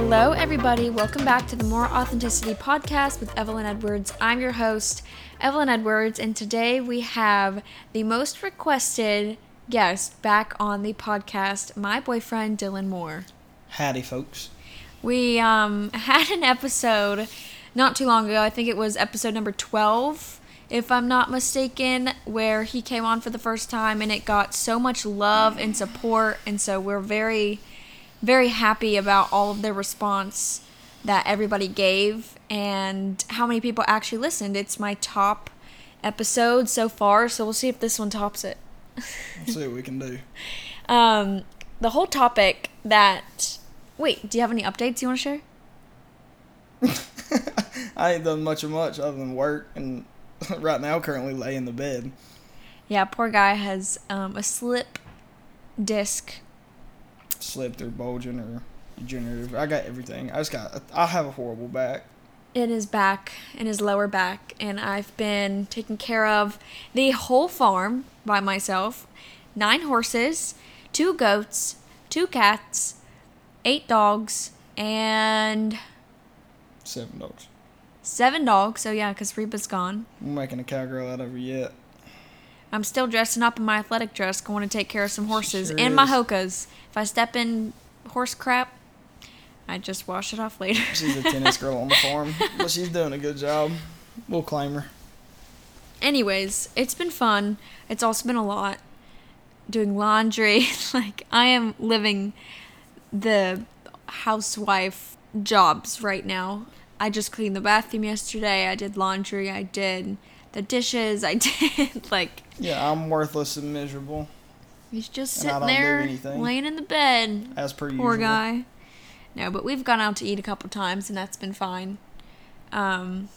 Hello, everybody. Welcome back to the More Authenticity podcast with Evelyn Edwards. I'm your host, Evelyn Edwards, and today we have the most requested guest back on the podcast, my boyfriend, Dylan Moore. Howdy, folks. We um, had an episode not too long ago. I think it was episode number 12, if I'm not mistaken, where he came on for the first time and it got so much love and support. And so we're very, very happy about all of the response that everybody gave and how many people actually listened. It's my top episode so far, so we'll see if this one tops it. Let's see what we can do. Um, the whole topic that. Wait, do you have any updates you want to share? I ain't done much of much other than work, and right now currently lay in the bed. Yeah, poor guy has um, a slip disc. Slipped or bulging or degenerative. I got everything. I just got. I have a horrible back. in his back, in his lower back, and I've been taking care of the whole farm by myself. Nine horses, two goats, two cats, eight dogs, and Seven dogs. seven dogs. So yeah, because Reba's gone. I'm making a cowgirl out of her yet. I'm still dressing up in my athletic dress, going to take care of some horses Sure and my is. hokas. If I step in horse crap, I just wash it off later. She's a tennis girl on the farm, but she's doing a good job. We'll claim her. anyways, it's been fun. It's also been a lot doing laundry. like I am living the housewife jobs right now. I just cleaned the bathroom yesterday. I did laundry. I did the dishes. I did like Yeah, I'm worthless and miserable, he's just sitting there laying in the bed. as per Poor usual. Poor guy. No, but we've gone out to eat a couple times and that's been fine. Um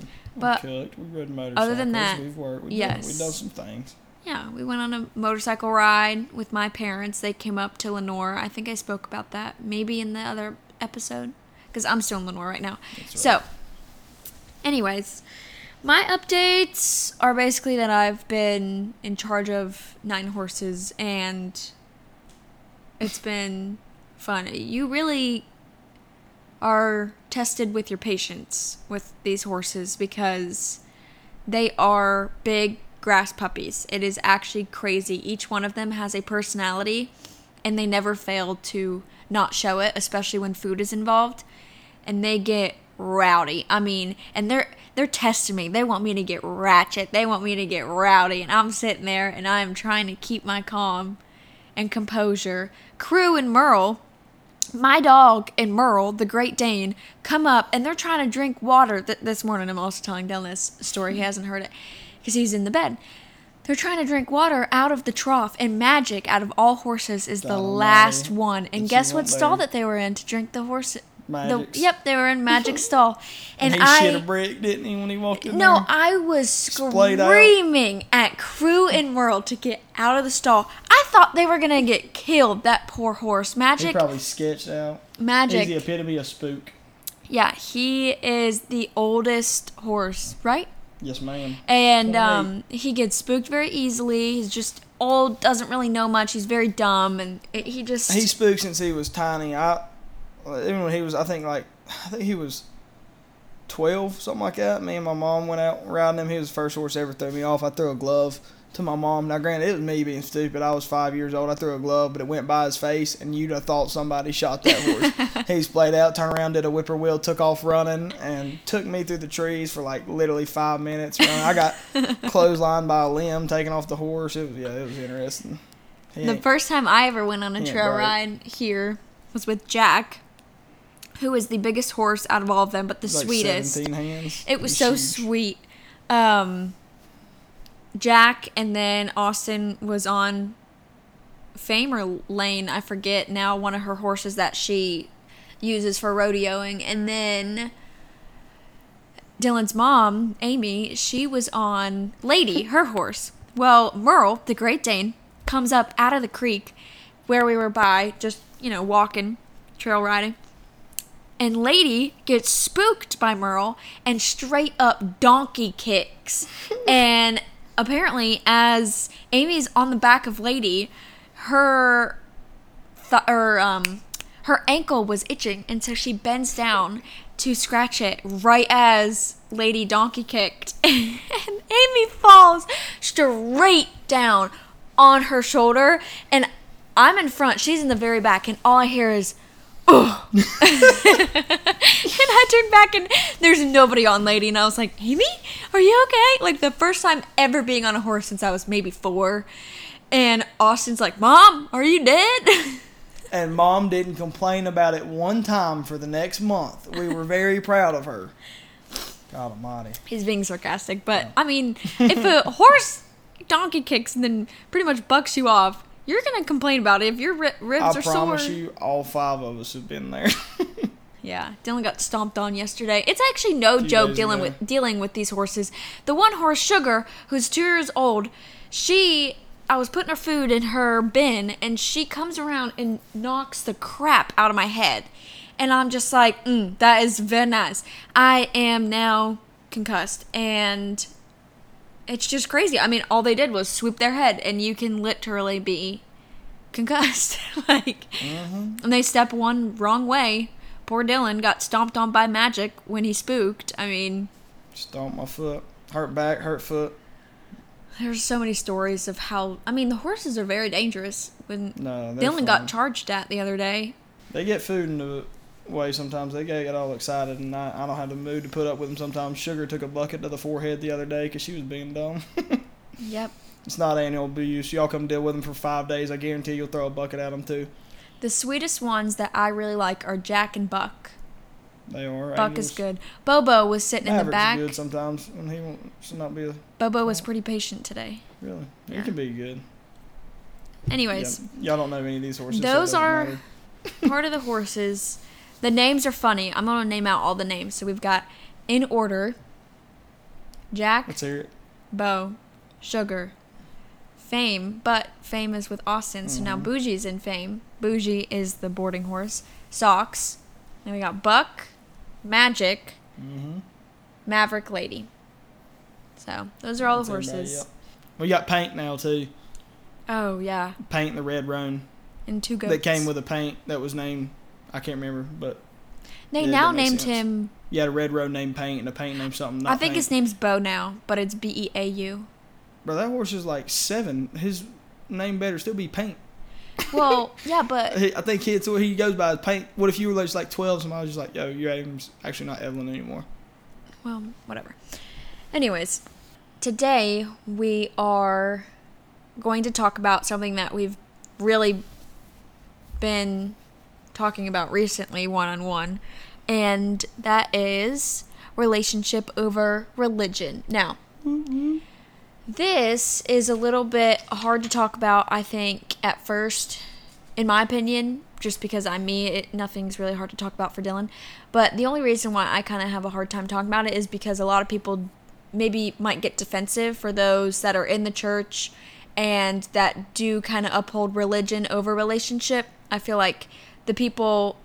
We But cooked. We rode motorcycles. other than that, we've worked. We've yes. done, we've done some things. Yeah, we went on a motorcycle ride with my parents. They came up to Lenoir. I think I spoke about that maybe in the other episode because I'm still in Lenoir right now. That's So, anyways, my updates are basically that I've been in charge of nine horses and it's been fun. You really are tested with your patience with these horses because they are big grass puppies. It is actually crazy. Each one of them has a personality and they never fail to not show it, especially when food is involved. And they get rowdy. I mean, and they're they're testing me. They want me to get ratchet. They want me to get rowdy and I'm sitting there and I'm trying to keep my calm and composure. Crew and Merle my dog and Merle, the Great Dane, come up and they're trying to drink water. Th- this morning, I'm also telling Dylan this story. He hasn't heard it because he's in the bed. They're trying to drink water out of the trough, and Magic, out of all horses, is the last one. And Did guess what stall that they were in to drink the horse? The, yep, they were in Magic stall. And, And, he I shit a brick, didn't he, when he walked in no, there? I was screaming at Crew and Merle to get out of the stall. I thought they were gonna get killed. That poor horse, He Magic. probably sketched out. Magic. He's the epitome of spook. Yeah, he is the oldest horse, right? Yes, ma'am. And um, he gets spooked very easily. He's just old, doesn't really know much. He's very dumb, and it, he just He spooked since he was tiny. I even when he was, I think like I think he was twelve, something like that. Me and my mom went out riding him. He was the first horse ever threw me off. I threw a glove to my mom. Now, granted, it was me being stupid. I was five years old. I threw a glove, but it went by his face, and you'd have thought somebody shot that horse. he splayed out, turned around, did a whippoorwill, took off running, and took me through the trees for like literally five minutes. Running. I got clotheslined by a limb, taking off the horse. It was yeah, it was interesting. He the first time I ever went on a trail ride here was with Jack, who is the biggest horse out of all of them, but the like sweetest. It was so huge. sweet. Um, Jack and then Austin was on Fame or Lane, I forget now, one of her horses that she uses for rodeoing. And then Dylan's mom, Amy, she was on Lady, her horse. Well, Merle, the Great Dane, comes up out of the creek where we were by, just, you know, walking, trail riding. And Lady gets spooked by Merle and straight up donkey kicks. and apparently, as Amy's on the back of Lady, her th- or um her ankle was itching, and so she bends down to scratch it right as Lady Donkey kicked, and Amy falls straight down on her shoulder, and I'm in front, she's in the very back, and all I hear is. And I turned back and there's nobody on Lady, and I was like, Amy, are you okay? Like the first time ever being on a horse since I was maybe four. And Austin's like, Mom, are you dead? And mom didn't complain about it one time for the next month. We were very proud of her. God almighty. He's being sarcastic, but I mean, if a horse donkey kicks and then pretty much bucks you off, you're gonna complain about it if your ri- ribs I are sore. I promise you, all five of us have been there. Yeah, Dylan got stomped on yesterday. It's actually no joke dealing ago. with dealing with these horses. The one horse, Sugar, who's two years old, she I was putting her food in her bin, and she comes around and knocks the crap out of my head, and I'm just like, mm, that is very nice. I am now concussed, and it's just crazy. I mean, all they did was swoop their head, and you can literally be concussed. like, mm-hmm. and they step one wrong way. Poor Dylan got stomped on by magic when he spooked. I mean, Stomp my foot. Hurt back, hurt foot. there's so many stories of how. I mean, the horses are very dangerous. When No, Dylan fine. got charged at the other day. They get food in the way sometimes. They get, all excited, and I, I don't have the mood to put up with them sometimes. Sugar took a bucket to the forehead the other day because she was being dumb. Yep. it's not annual abuse. Y'all come deal with them for five days. I guarantee you'll throw a bucket at them too. The sweetest ones that I really like are Jack and Buck. They are. Buck angels. is good. Bobo was sitting in the back. good sometimes when he wants not be a, Bobo was oh. pretty patient today. really. He can be good. Anyways, Yeah, y'all don't know any of these horses. Those doesn't are- matter. part of the horses. The names are funny. I'm gonna name out all the names. So we've got in order. Jack, Let's hear it. Bo, Sugar, Fame, but Fame is with Austin, so now Mhm. Bougie's in Fame. Bougie is the boarding horse. Socks. Then we got Buck, Magic, Mm-hmm. Maverick Lady. So those are all the That's everybody, horses. yep. We got paint now too. Oh yeah, Paint the red roan and two goats. that came with a paint that was named. I can't remember, but They Yeah, now named sense. him. you had a red roan named Paint and a paint named something. I think paint. his name's Bo now, but it's B E A U. Bro, that horse is like seven. His name better still be Paint. Well, yeah, but I think it's what he goes by is Paint. What if you were just like twelve? Somebody was just like, "Yo, your name's actually not Evelyn anymore." well, whatever. Anyways, today we are going to talk about something that we've really been talking about recently one on one, and that is relationship over religion. Now, this is a little bit hard to talk about, I think, at first, in my opinion, just because I'm me, it, nothing's really hard to talk about for Dylan. But the only reason why I kind of have a hard time talking about it is because a lot of people maybe might get defensive for those that are in the church and that do kind of uphold religion over relationship. I feel like the people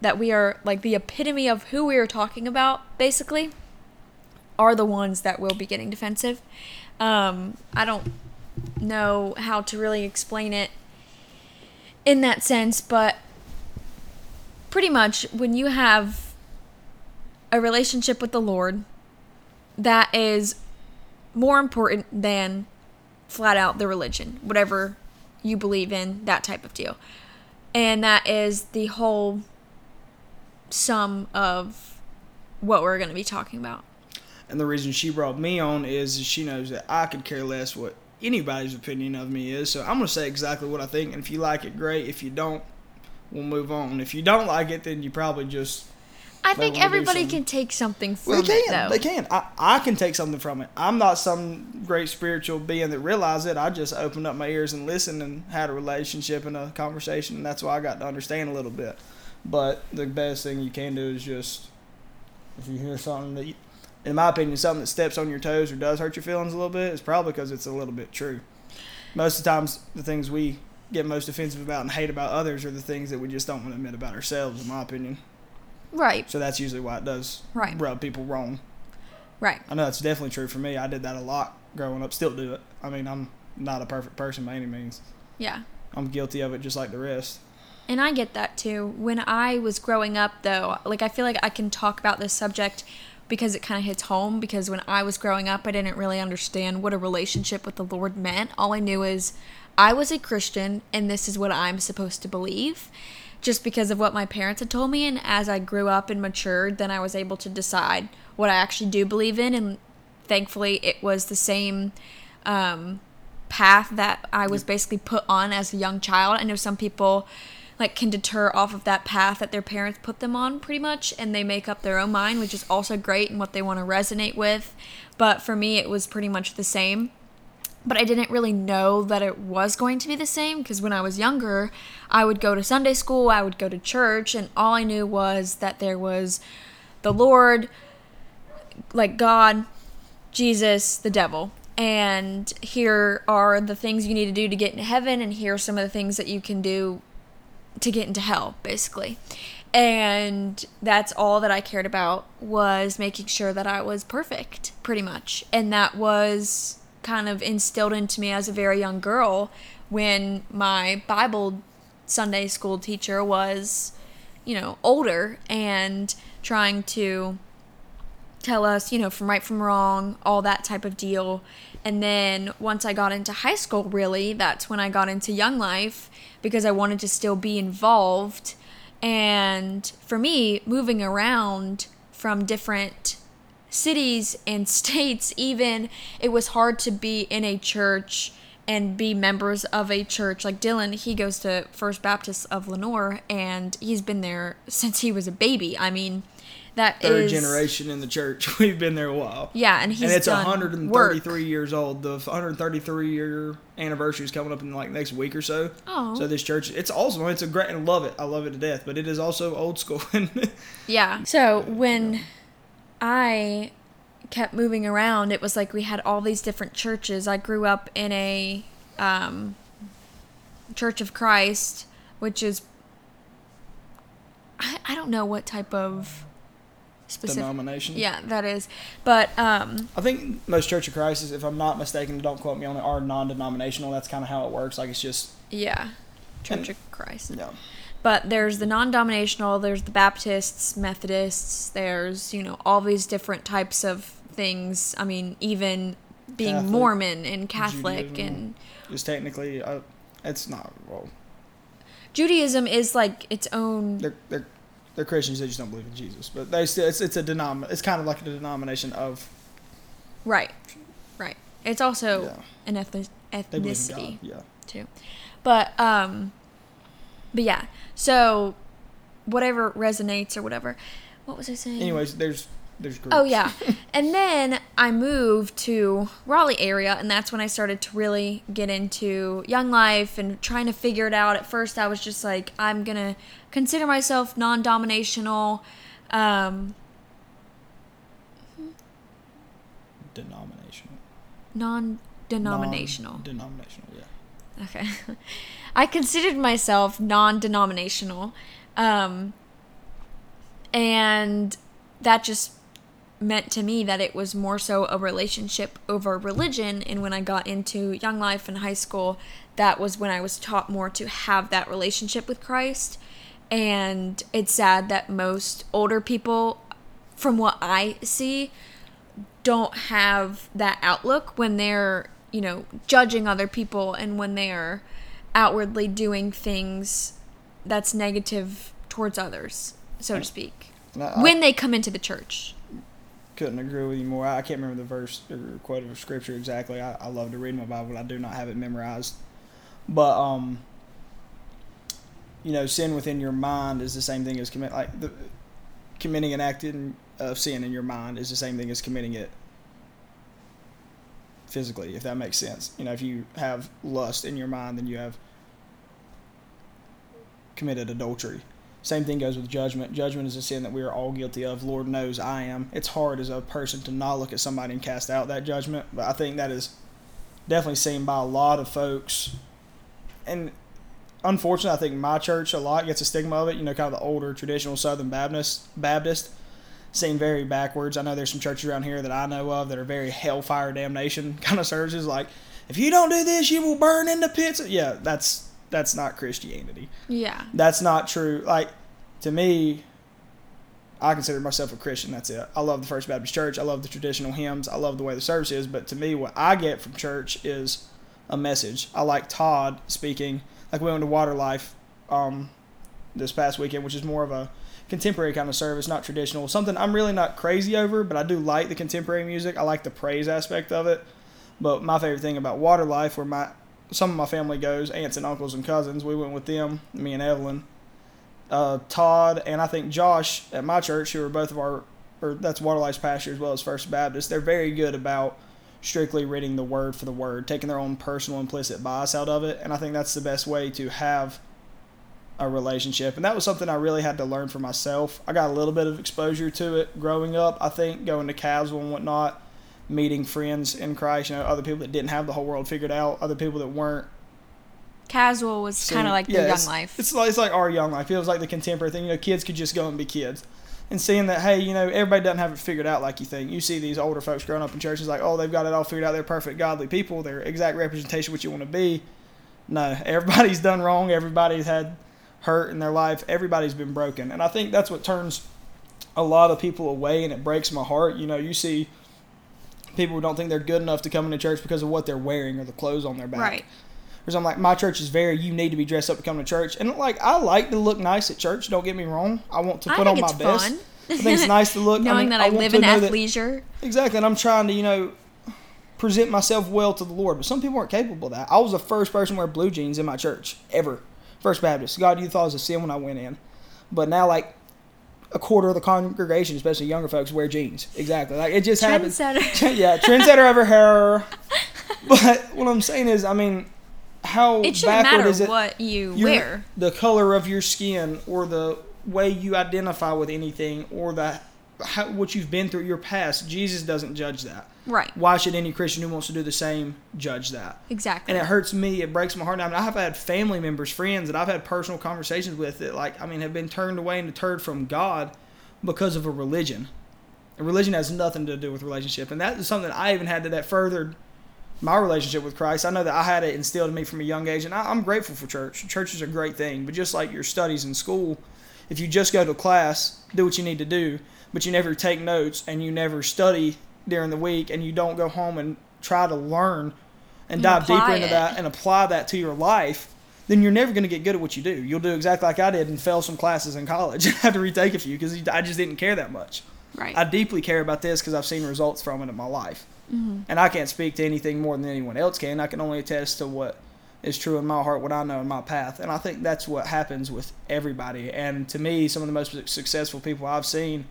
that we are like the epitome of who we are talking about, basically, are the ones that will be getting defensive. Um, I don't know how to really explain it in that sense, but pretty much when you have a relationship with the Lord that is more important than flat out the religion, whatever you believe in, that type of deal. And that is the whole sum of what we're going to be talking about. And the reason she brought me on is she knows that I could care less what anybody's opinion of me is. So I'm going to say exactly what I think. And if you like it, great. If you don't, we'll move on. If you don't like it, then you probably just. I think everybody can take something from Well, they it, can. though. They can. I, I can take something from it. I'm not some great spiritual being that realized it. I just opened up my ears and listened and had a relationship and a conversation. And that's why I got to understand a little bit. But the best thing you can do is just. If you hear something that, you, in my opinion, something that steps on your toes or does hurt your feelings a little bit, it's probably because it's a little bit true. Most of the times, the things we get most offensive about and hate about others are the things that we just don't want to admit about ourselves, in my opinion. Right, So that's usually why it does Right. rub people wrong. right. I know that's definitely true for me. I did that a lot growing up. Still do it. I mean, I'm not a perfect person by any means. Yeah. I'm guilty of it just like the rest. And I get that too. When I was growing up, though, like I feel like I can talk about this subject because it kind of hits home. Because when I was growing up, I didn't really understand what a relationship with the Lord meant. All I knew is I was a Christian and this is what I'm supposed to believe just because of what my parents had told me. And as I grew up and matured, then I was able to decide what I actually do believe in. And thankfully, it was the same um, path that I was basically put on as a young child. I know some people like can deter off of that path that their parents put them on pretty much and they make up their own mind which is also great and what they want to resonate with but for me it was pretty much the same but I didn't really know that it was going to be the same because when I was younger, I would go to Sunday school, I would go to church, and all I knew was that there was the Lord, like God, Jesus, the devil. And here are the things you need to do to get into heaven, and here are some of the things that you can do to get into hell, basically. And that's all that I cared about was making sure that I was perfect, pretty much. And that was kind of instilled into me as a very young girl when my Bible Sunday school teacher was, you know, older and trying to tell us, you know, from right from wrong, all that type of deal. And then once I got into high school, really, that's when I got into Young Life because I wanted to still be involved. And for me, moving around from different cities and states, even, it was hard to be in a church and be members of a church. Like Dylan, he goes to First Baptist of Lenoir and he's been there since he was a baby. I mean, that Third is- generation in the church. We've been there a while. Yeah, and he's and it's done 133 work. years old. The 133 year anniversary is coming up in like next week or so. Oh. So this church, it's awesome. It's a great, and I love it. I love it to death. But it is also old school. Yeah. So when I kept moving around, it was like we had all these different churches. I grew up in a um, Church of Christ, which is I, I don't know what type of specific Denomination. yeah that is, but um, I think most Church of Christ, is, if I'm not mistaken, don't quote me on it, are non-denominational. That's kind of how it works. Like it's just, yeah, Church And- of Christ. know, But there's the non dominational, there's the Baptists, Methodists, there's, you know, all these different types of things. I mean, even being Catholic, Mormon and Catholic Judaism. and it's technically, uh, it's not. Well, Judaism is like its own they're they're they're Christians. They just don't believe in Jesus. But they still, it's it's a denom. It's kind of like a denomination of right. Right. It's also Yeah. an ethnic they believe in ethnicity. Yeah. too. But um but yeah. So whatever resonates or whatever. What was I saying? Anyways, there's there's groups. Oh yeah. and then I moved to Raleigh area and that's when I started to really get into young life and trying to figure it out. At first I was just like I'm going to consider myself non-dominational um Denominational. non-denominational. Denominational. Yeah. Okay. I considered myself non denominational. Um, and that just meant to me that it was more so a relationship over religion. And when I got into young life in high school, that was when I was taught more to have that relationship with Christ. And it's sad that most older people, from what I see, don't have that outlook when they're, you know, judging other people and when they're outwardly doing things that's negative towards others, so to speak. I, When they come into the church. Couldn't agree with you more. I can't remember the verse or quote of scripture exactly. I, I love to read my Bible. but I do not have it memorized. But um, you know, sin within your mind is the same thing as commit like the committing an act in, of sin in your mind is the same thing as committing it physically, if that makes sense. You know, if you have lust in your mind, then you have committed adultery. Same thing goes with judgment. Judgment is a sin that we are all guilty of. Lord knows I am. It's hard as a person to not look at somebody and cast out that judgment, but I think that is definitely seen by a lot of folks. And unfortunately, I think my church a lot gets a stigma of it. You know, kind of the older traditional Southern Baptist Baptist seem very backwards. I know there's some churches around here that I know of that are very hellfire damnation kind of services. Like, if you don't do this, you will burn in the pits. Yeah, that's that's not Christianity. Yeah. That's not true. Like to me, I consider myself a Christian. That's it. I love the First Baptist Church. I love the traditional hymns. I love the way the service is. But to me, what I get from church is a message. I like Todd speaking. Like we went to Water Life um, this past weekend, which is more of a contemporary kind of service, not traditional. Something I'm really not crazy over, but I do like the contemporary music. I like the praise aspect of it. But my favorite thing about Water Life, where my some of my family goes, aunts and uncles and cousins, we went with them, me and Evelyn uh, Todd and I think Josh at my church, who are both of our, or that's Waterlife's pastor as well as First Baptist, they're very good about strictly reading the word for the word, taking their own personal implicit bias out of it. And I think that's the best way to have a relationship. And that was something I really had to learn for myself. I got a little bit of exposure to it growing up, I think, going to Caswell and whatnot, meeting friends in Christ, you know, other people that didn't have the whole world figured out, other people that weren't Caswell was kind of like yeah, young it's, life. It's like it's like our young life. It was like the contemporary thing. You know, kids could just go and be kids, and seeing that hey, you know, everybody doesn't have it figured out like you think. You see these older folks growing up in churches like, oh, they've got it all figured out. They're perfect, godly people. They're exact representation of what you want to be. No, everybody's done wrong. Everybody's had hurt in their life. Everybody's been broken, and I think that's what turns a lot of people away, and it breaks my heart. You know, you see people who don't think they're good enough to come into church because of what they're wearing or the clothes on their back. right. Because I'm like, my church is very, you need to be dressed up to come to church. And like, I like to look nice at church. Don't get me wrong. I want to I put on my it's best. fun. I think it's nice to look. Knowing I mean, that I, want live in know that- athleisure. exactly. And I'm trying to, you know, present myself well to the Lord. But some people aren't capable of that. I was the first person to wear blue jeans in my church ever. First Baptist. God, you thought it was a sin when I went in. But now, like, a quarter of the congregation, especially younger folks, wear jeans. Exactly. Like, it just happens. Trendsetter. yeah, trendsetter over here. But what I'm saying is, I mean, how It shouldn't backward matter is it? what you your- wear. the color of your skin or the way you identify with anything or the how, what you've been through your past jesus doesn't judge that Right. why should any christian who wants to do the same judge that Exactly. and it hurts me it breaks my heart I mean, i've had family members friends that i've had personal conversations with that like i mean have been turned away and deterred from god because of a religion and religion has nothing to do with relationship and that is something i even had to that furthered my relationship with Christ. I know that I had it instilled in me from a young age, and I, I'm grateful for church. Church is a great thing, but just like your studies in school, if you just go to class, do what you need to do, but you never take notes and you never study during the week, and you don't go home and try to learn and And dive deeper into it. that and apply that to your life, then you're never going to get good at what you do. You'll do exactly like I did and fail some classes in college and have to retake a few because I just didn't care that much. right. I deeply care about this because I've seen results from it in my life. Mm-hmm. And I can't speak to anything more than anyone else can. I can only attest to what is true in my heart, what I know in my path. And I think that's what happens with everybody. And to me, some of the most successful people I've seen,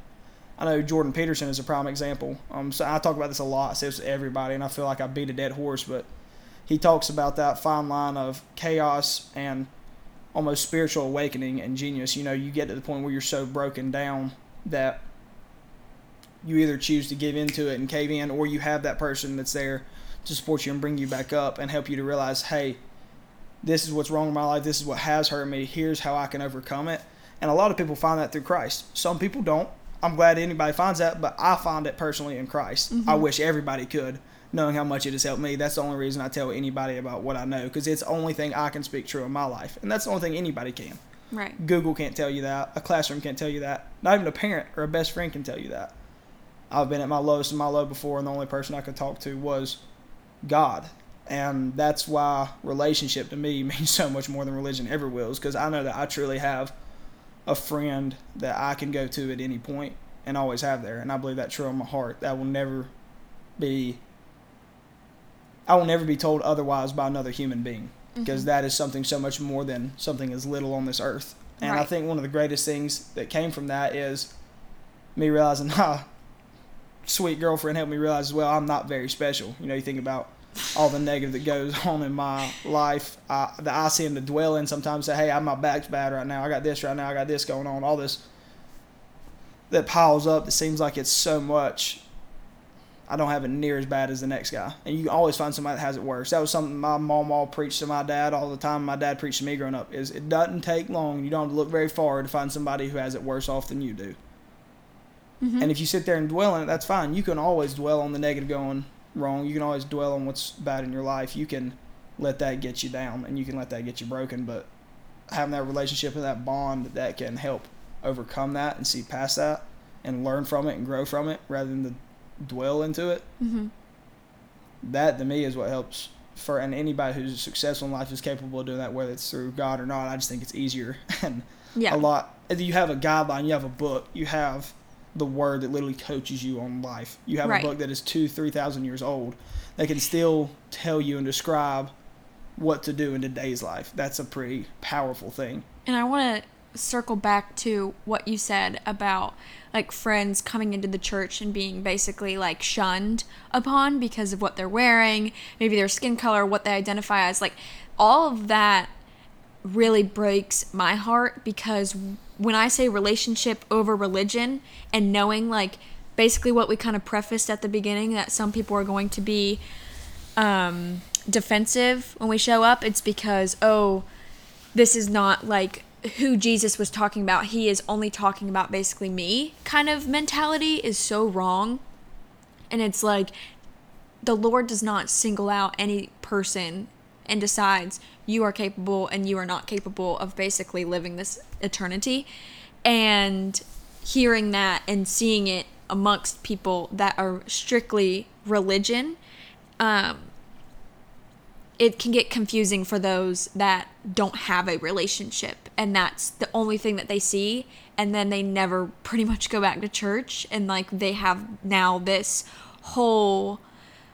I know Jordan Peterson is a prime example. Um, so I talk about this a lot. says to everybody, and I feel like I beat a dead horse, but he talks about that fine line of chaos and almost spiritual awakening and genius. You know, you get to the point where you're so broken down that you either choose to give into it and cave in, or you have that person that's there to support you and bring you back up and help you to realize, hey, this is what's wrong in my life. This is what has hurt me. Here's how I can overcome it. And a lot of people find that through Christ. Some people don't. I'm glad anybody finds that, but I find it personally in Christ. I mm-hmm. wish everybody could, knowing how much it has helped me. That's the only reason I tell anybody about what I know, because it's the only thing I can speak true in my life. And that's the only thing anybody can. right. Google can't tell you that. A classroom can't tell you that. Not even a parent or a best friend can tell you that. I've been at my lowest and my low before, and the only person I could talk to was God. And that's why relationship to me means so much more than religion ever will, is because I know that I truly have a friend that I can go to at any point and always have there. And I believe that's true in my heart. That will never be, I will never be told otherwise by another human being because that is something so much more than something as little on this earth. And I think one of the greatest things that came from that is me realizing, ah, sweet girlfriend helped me realize well, I'm not very special. You know, you think about all the negative that goes on in my life uh, that I seem to dwell in sometimes. Say, hey, I'm my back's bad right now. I got this right now. I got this going on. All this that piles up that seems like it's so much. I don't have it near as bad as the next guy. And you always find somebody that has it worse. That was something my mom all preached to my dad all the time. My dad preached to me growing up. Is it doesn't take long. You don't have to look very far to find somebody who has it worse off than you do. Mhm. And if you sit there and dwell on it, that's fine. You can always dwell on the negative going wrong. You can always dwell on what's bad in your life. You can let that get you down and you can let that get you broken. But having that relationship and that bond that can help overcome that and see past that and learn from it and grow from it rather than to dwell into it. Mm-hmm. That to me is what helps for and anybody who's successful in life is capable of doing that whether it's through God or not. I just think it's easier and Yeah. a lot. You have a guideline. You have a book. You have the word that literally coaches you on life. You have Right. a book that is two, three thousand years old that can still tell you and describe what to do in today's life. That's a pretty powerful thing. And I want to circle back to what you said about like friends coming into the church and being basically like shunned upon because of what they're wearing, maybe their skin color, what they identify as. Like all of that really breaks my heart because when I say relationship over religion and knowing like basically what we kind of prefaced at the beginning that some people are going to be um, defensive when we show up, it's because, oh, this is not like who Jesus was talking about. He is only talking about basically me kind of mentality is so wrong. And it's like the Lord does not single out any person and decides you are capable and you are not capable of basically living this eternity. And hearing that and seeing it amongst people that are strictly religion, um, it can get confusing for those that don't have a relationship. And that's the only thing that they see. And then they never pretty much go back to church. And like they have now this whole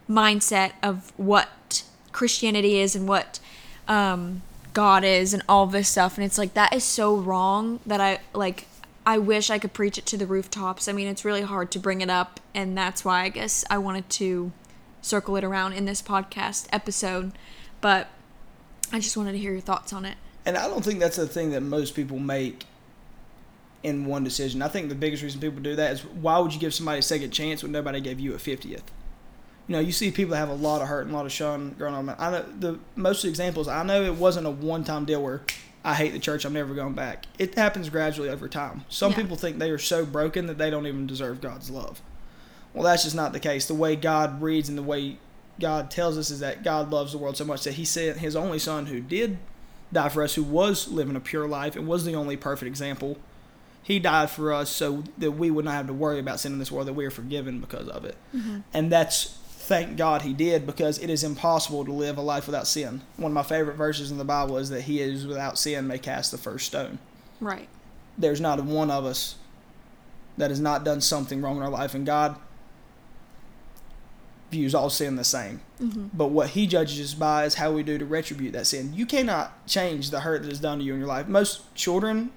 mindset of what Christianity is and what um, God is and all this stuff and it's like that is so wrong that I like I wish I could preach it to the rooftops. I mean, it's really hard to bring it up and that's why I guess I wanted to circle it around in this podcast episode, but I just wanted to hear your thoughts on it. And I don't think that's the thing that most people make in one decision. I think the biggest reason people do that is why would you give somebody a second chance when nobody gave you a 50th? You know, you see people that have a lot of hurt and a lot of shun growing on. I know the most examples. I know it wasn't a one-time deal where I hate the church. I'm never going back. It happens gradually over time. Some Yeah. people think they are so broken that they don't even deserve God's love. Well, that's just not the case. The way God reads and the way God tells us is that God loves the world so much that He sent His only Son, who did die for us, who was living a pure life and was the only perfect example. He died for us so that we would not have to worry about sin in this world, that we are forgiven because of it. Mm-hmm. And that's thank God He did because it is impossible to live a life without sin. One of my favorite verses in the Bible is that He is without sin may cast the first stone. Right. There's not one of us that has not done something wrong in our life, and God views all sin the same. Mm-hmm. But what He judges us by is how we do to retribute that sin. You cannot change the hurt that is done to you in your life. Most children,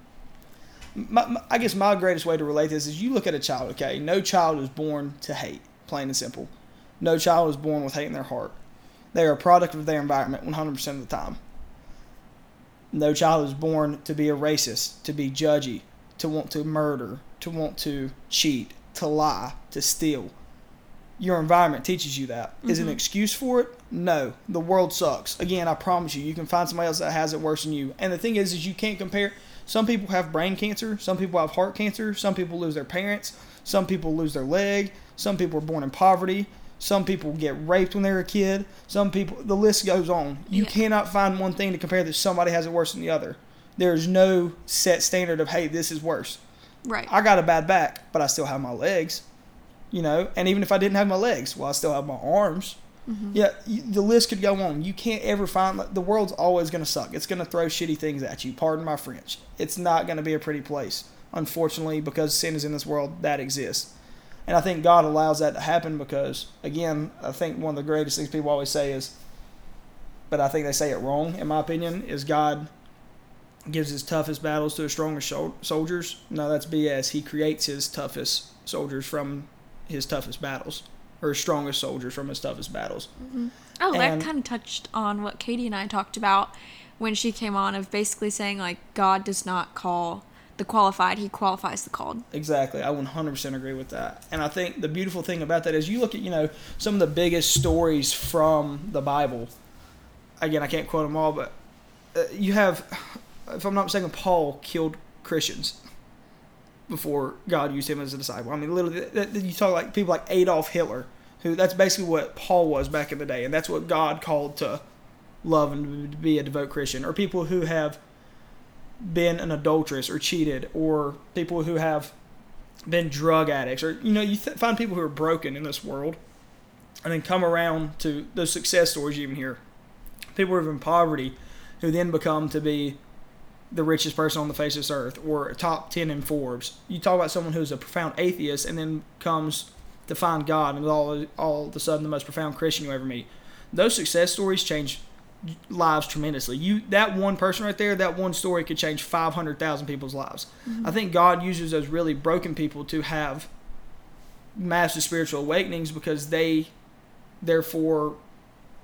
my, my- I guess my greatest way to relate this is you look at a child, okay? No child is born to hate, plain and simple. No child is born with hate in their heart. They are a product of their environment 100% of the time. No child is born to be a racist, to be judgy, to want to murder, to want to cheat, to lie, to steal. Your environment teaches you that. Is it an mm-hmm. excuse for it? No. The world sucks. Again, I promise you, you can find somebody else that has it worse than you. And the thing is, is you can't compare. Some people have brain cancer. Some people have heart cancer. Some people lose their parents. Some people lose their leg. Some people are born in poverty. Some people get raped when they're a kid. Some people, the list goes on. You Yeah. cannot find one thing to compare that somebody has it worse than the other. There's no set standard of, hey, this is worse. Right. I got a bad back, but I still have my legs. You know, and even if I didn't have my legs, well, I still have my arms. Mm-hmm. Yeah, you, the list could go on. You can't ever find like, the world's always going to suck. It's going to throw shitty things at you. Pardon my French. It's not going to be a pretty place, unfortunately, because sin is in this world that exists. And I think God allows that to happen because, again, I think one of the greatest things people always say is, but I think they say it wrong, in my opinion, is God gives his toughest battles to his strongest soldiers. No, that's BS. He creates his toughest soldiers from his toughest battles, or his strongest soldiers from his toughest battles. Mm-hmm. Oh, that kind of touched on what Katie and I talked about when she came on of basically saying like God does not call the qualified, he qualifies the called. Exactly. I 100% agree with that. And I think the beautiful thing about that is you look at, you know, some of the biggest stories from the Bible. Again, I can't quote them all, but uh, you have, if I'm not mistaken, Paul killed Christians before God used him as a disciple. I mean, literally, you talk like people like Adolf Hitler, who that's basically what Paul was back in the day, and that's what God called to love and be a devout Christian, or people who have been an adulteress or cheated, or people who have been drug addicts, or you know, you th- find people who are broken in this world, and then come around to those success stories you even hear. People who are in poverty, who then become to be the richest person on the face of this earth, or top ten in Forbes. You talk about someone who's a profound atheist, and then comes to find God, and all all of a sudden the most profound Christian you ever meet. Those success stories change lives tremendously. You that one person right there, that one story could change 500,000 people's lives. Mm-hmm. I think God uses those really broken people to have massive spiritual awakenings because they therefore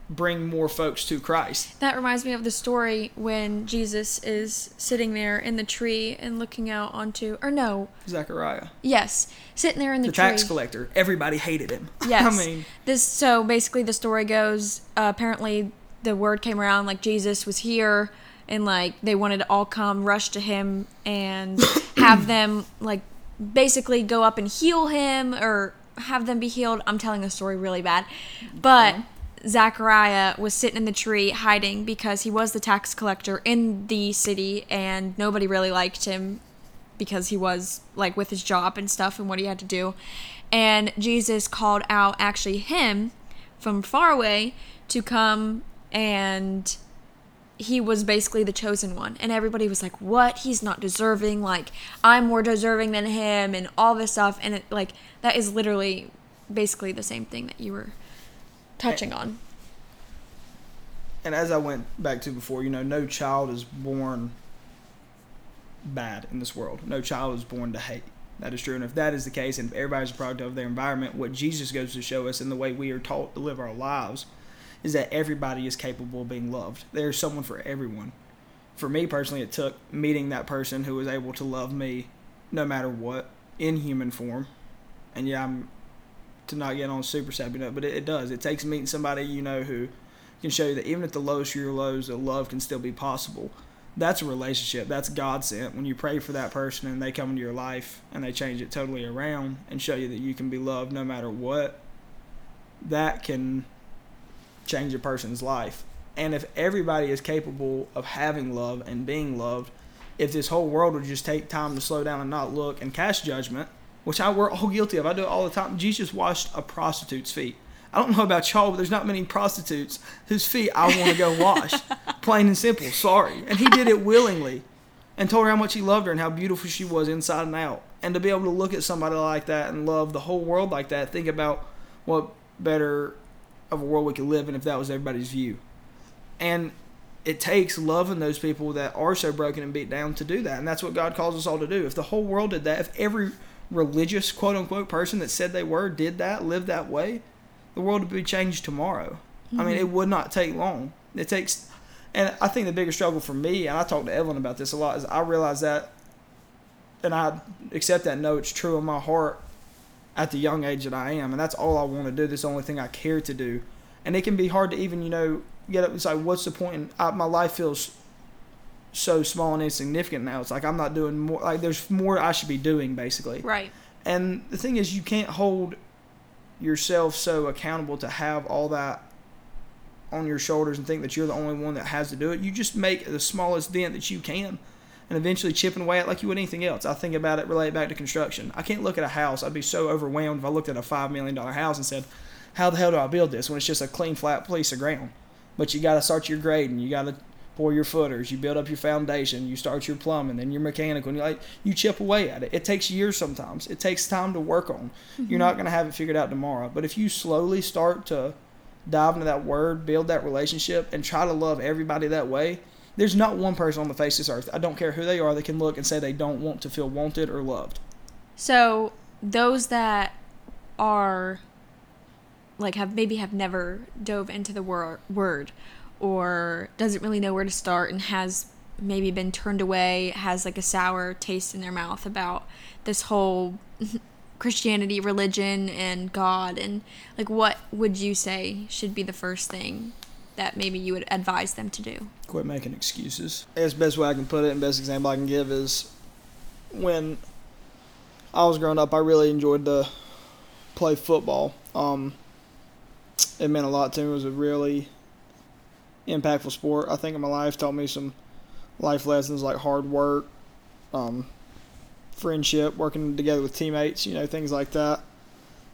bring more folks to Christ. That reminds me of the story when Jesus is sitting there in the tree and looking out onto, or no, Zechariah. Yes, sitting there in the, tree. the tree. tax collector. Everybody hated him. Yes. I mean, this. So basically, the story goes. Uh, apparently, the word came around like Jesus was here, and like they wanted to all come rush to him and have them like basically go up and heal him or have them be healed. I'm telling the story really bad, but. Okay Zachariah was sitting in the tree hiding because he was the tax collector in the city and nobody really liked him because he was like with his job and stuff and what he had to do. And Jesus called out actually him from far away to come and he was basically the chosen one and everybody was like what he's not deserving like i'm more deserving than him and all this stuff and it like that is literally basically the same thing that you were touching on. And as I went back to before, you know, no child is born bad in this world. No child is born to hate. That is true. And if that is the case, and if everybody's a product of their environment, what Jesus goes to show us in the way we are taught to live our lives is that everybody is capable of being loved. There's someone for everyone. For me personally, it took meeting that person who was able to love me no matter what in human form. And yeah, I'm to not get on super sappy note, but it, it, does. It takes meeting somebody you know who can show you that even at the lowest of your lows, that love can still be possible. That's a relationship. That's God sent. When you pray for that person and they come into your life and they change it totally around and show you that you can be loved no matter what, that can change a person's life. And if everybody is capable of having love and being loved, if this whole world would just take time to slow down and not look and cast judgment, which I we're all guilty of. I do it all the time. Jesus washed a prostitute's feet. I don't know about y'all, but there's not many prostitutes whose feet I want to go wash. Plain and simple. Sorry. And he did it willingly and told her how much he loved her and how beautiful she was inside and out. And to be able to look at somebody like that and love the whole world like that, think about what better of a world we could live in if that was everybody's view. And it takes loving those people that are so broken and beat down to do that. And that's what God calls us all to do. If the whole world did that, if every religious quote unquote person that said they were did that, lived that way, the world would be changed tomorrow. Mm-hmm. I mean, it mm-hmm. would not take long. It takes, and I think the biggest struggle for me, and I talk to Evelyn about this a lot, is I realize that, and I accept that. No, it's true in my heart at the young age that I am, and that's all I want to do. This is the only thing I care to do, and it can be hard to even you know get up and say, what's the point? And I, my life feels so small and insignificant now. It's like I'm not doing more. Like there's more I should be doing, basically. Right. And the thing is, you can't hold yourself so accountable to have all that on your shoulders and think that you're the only one that has to do it. You just make the smallest dent that you can and eventually chipping away at like you would anything else. I think about it relate back to construction. I can't look at a house. I'd be so overwhelmed if I looked at a five million dollar house and said, How the hell do I build this when it's just a clean flat piece of ground? But you gotta start your grading, you gotta pour your footers, you build up your foundation, you start your plumbing, then your mechanical, and you like you chip away at it. It takes years sometimes. It takes time to work on. Mm-hmm. You're not gonna have it figured out tomorrow. But if you slowly start to dive into that word, build that relationship, and try to love everybody that way, there's not one person on the face of this earth, I don't care who they are, that can look and say they don't want to feel wanted or loved. So those that are like have maybe have never dove into the wor- word or doesn't really know where to start and has maybe been turned away, has like a sour taste in their mouth about this whole Christianity, religion, and God, and like what would you say should be the first thing that maybe you would advise them to do? Quit making excuses. Guess best way I can put it and best example I can give is when I was growing up, I really enjoyed to play football. Um, it meant a lot to me. It was a really impactful sport. I think in my life taught me some life lessons like hard work, um, friendship, working together with teammates, you know, things like that.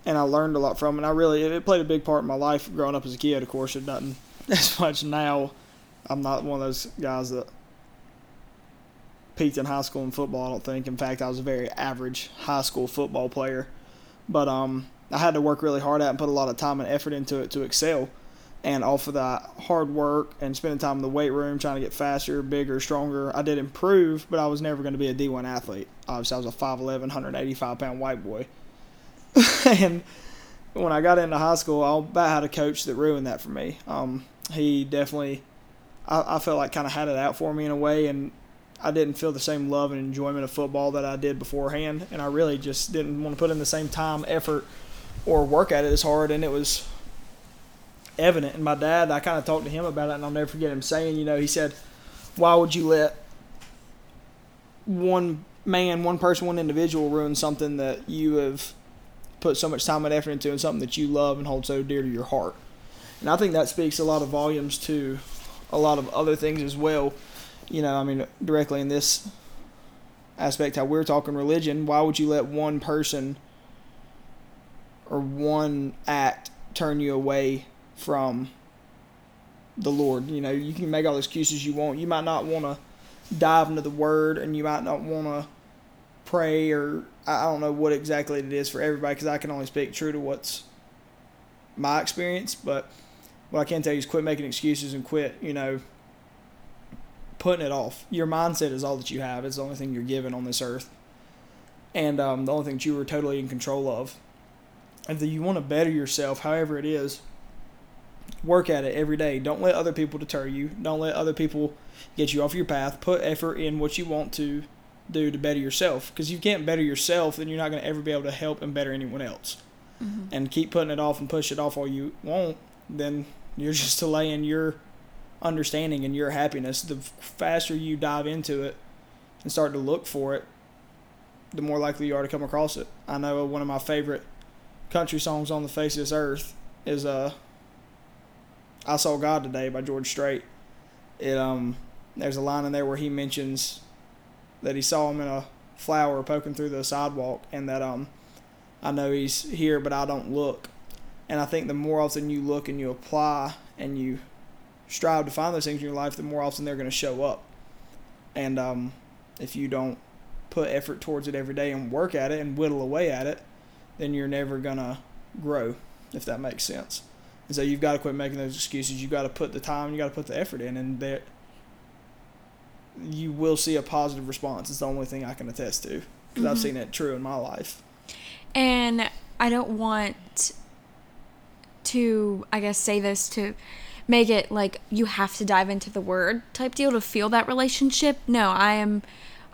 And I learned a lot from it. And I really, it played a big part in my life growing up as a kid, of course. It doesn't as much now. I'm not one of those guys that peaked in high school in football, I don't think. In fact, I was a very average high school football player. But um, I had to work really hard at it and put a lot of time and effort into it to excel. And off of that hard work and spending time in the weight room, trying to get faster, bigger, stronger, I did improve, but I was never going to be a D1 athlete. Obviously, I was a 5'11, 185 pound white boy. and when I got into high school, I about had a coach that ruined that for me. Um, he definitely, I, I felt like kind of had it out for me in a way, and I didn't feel the same love and enjoyment of football that I did beforehand, and I really just didn't want to put in the same time, effort, or work at it as hard. And it was evident. And my dad, I kind of talked to him about it, and I'll never forget him saying, you know, he said, "Why would you let one man, one person, one individual ruin something that you have put so much time and effort into, and something that you love and hold so dear to your heart?" And I think that speaks a lot of volumes to a lot of other things as well. You know, I mean, directly in this aspect, how we're talking religion, why would you let one person or one act turn you away from the Lord. You know, you can make all the excuses you want. You might not want to dive into the Word, and you might not want to pray, or I don't know what exactly it is for everybody, because I can only speak true to what's my experience. But what I can tell you is quit making excuses and quit, you know, putting it off. Your mindset is all that you have. It's the only thing you're given on this earth, and um, the only thing that you are totally in control of. And if you want to better yourself, however it is, work at it every day. Don't let other people deter you. Don't let other people get you off your path. Put effort in what you want to do to better yourself. Because you can't better yourself, then you're not going to ever be able to help and better anyone else. Mm-hmm. And keep putting it off and push it off all you want, then you're just delaying your understanding and your happiness. The faster you dive into it and start to look for it, the more likely you are to come across it. I know one of my favorite country songs on the face of this earth is uh I Saw God Today by George Strait. It um there's a line in there where he mentions that he saw him in a flower poking through the sidewalk and that um I know he's here but I don't look. And I think the more often you look and you apply and you strive to find those things in your life, the more often they're going to show up. And um, if you don't put effort towards it every day and work at it and whittle away at it, then you're never going to grow, if that makes sense. And so you've got to quit making those excuses. You've got to put the time, you've got to put the effort in, and that you will see a positive response. It's the only thing I can attest to because mm-hmm. I've seen it true in my life. And I don't want to, I guess, say this to make it like you have to dive into the word type deal to feel that relationship. No, I am,